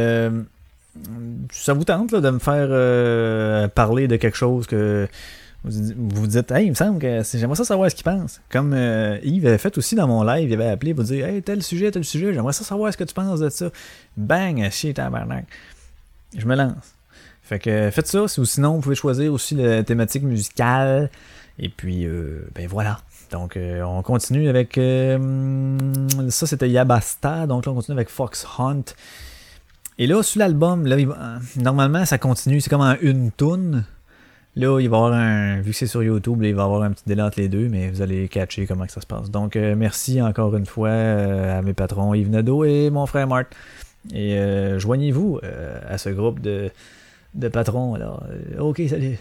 ça vous tente de me faire parler de quelque chose que vous vous dites, hey, il me semble que j'aimerais ça savoir ce qu'il pense. Comme euh, Yves avait fait aussi dans mon live, il avait appelé pour dire, hey, tel sujet, tel sujet, j'aimerais ça savoir ce que tu penses de ça. Bang, chier tabarnak. Je me lance. Fait que faites ça, ou sinon vous pouvez choisir aussi la thématique musicale. Et puis, euh, ben voilà. Donc, euh, on continue avec. euh, ça, c'était Yabasta. Donc, là, on continue avec Fox Hunt. Et là, sur l'album, normalement, ça continue. C'est comme en une tune. Là, il va y avoir un. Vu que c'est sur YouTube, il va y avoir un petit délai entre les deux, mais vous allez catcher comment ça se passe. Donc, euh, merci encore une fois euh, à mes patrons Yves Nadeau et mon frère Marc. Et euh, joignez-vous à ce groupe de, de patrons. Alors, ok, salut.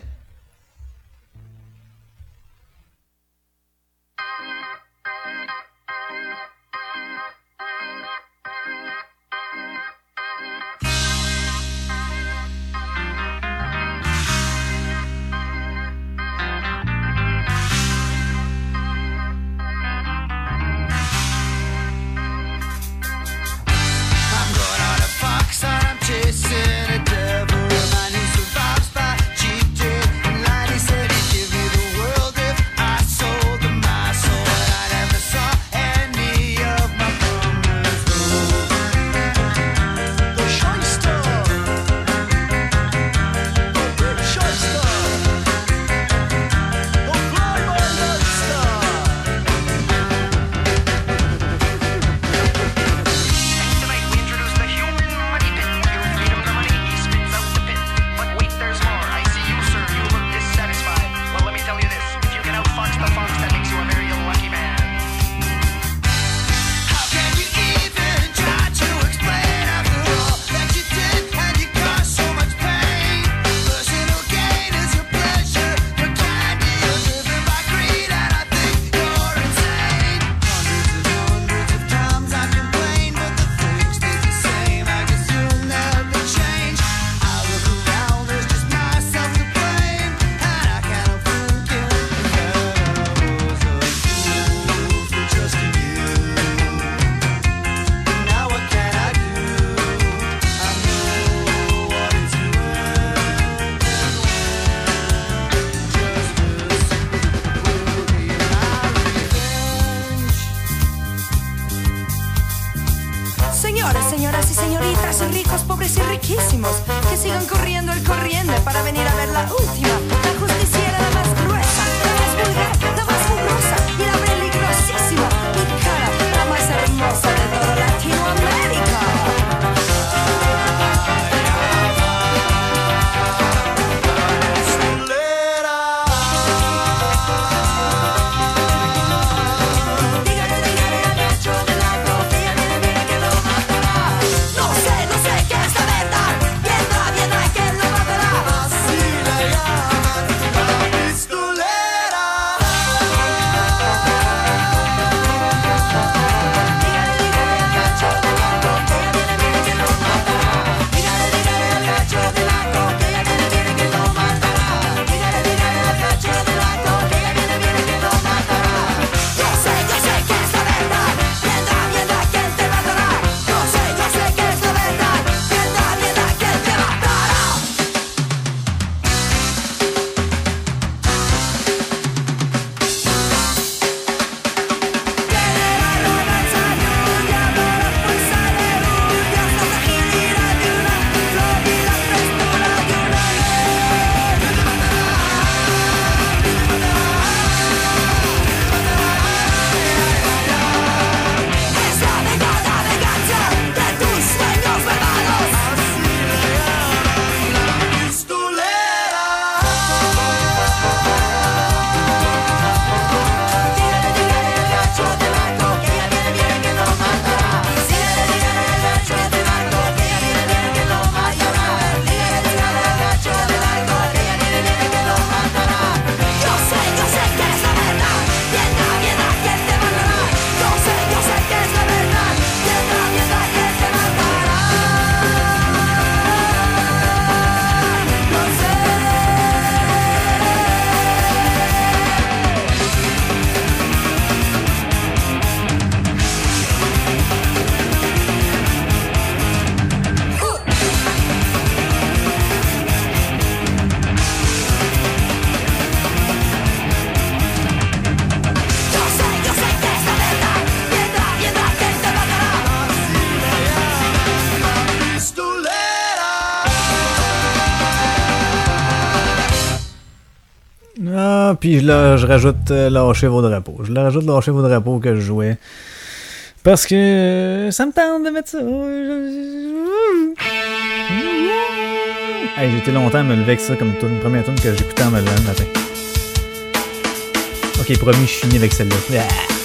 Puis je rajoute lâcher vos drapeaux. Je le rajoute lâcher vos drapeaux que je jouais. Parce que euh, ça me tente de mettre ça. J'ai été longtemps à me lever avec ça comme tune. Première tune que j'écoutais en me levant le matin. Ok, promis, je finis avec celle-là. Ah.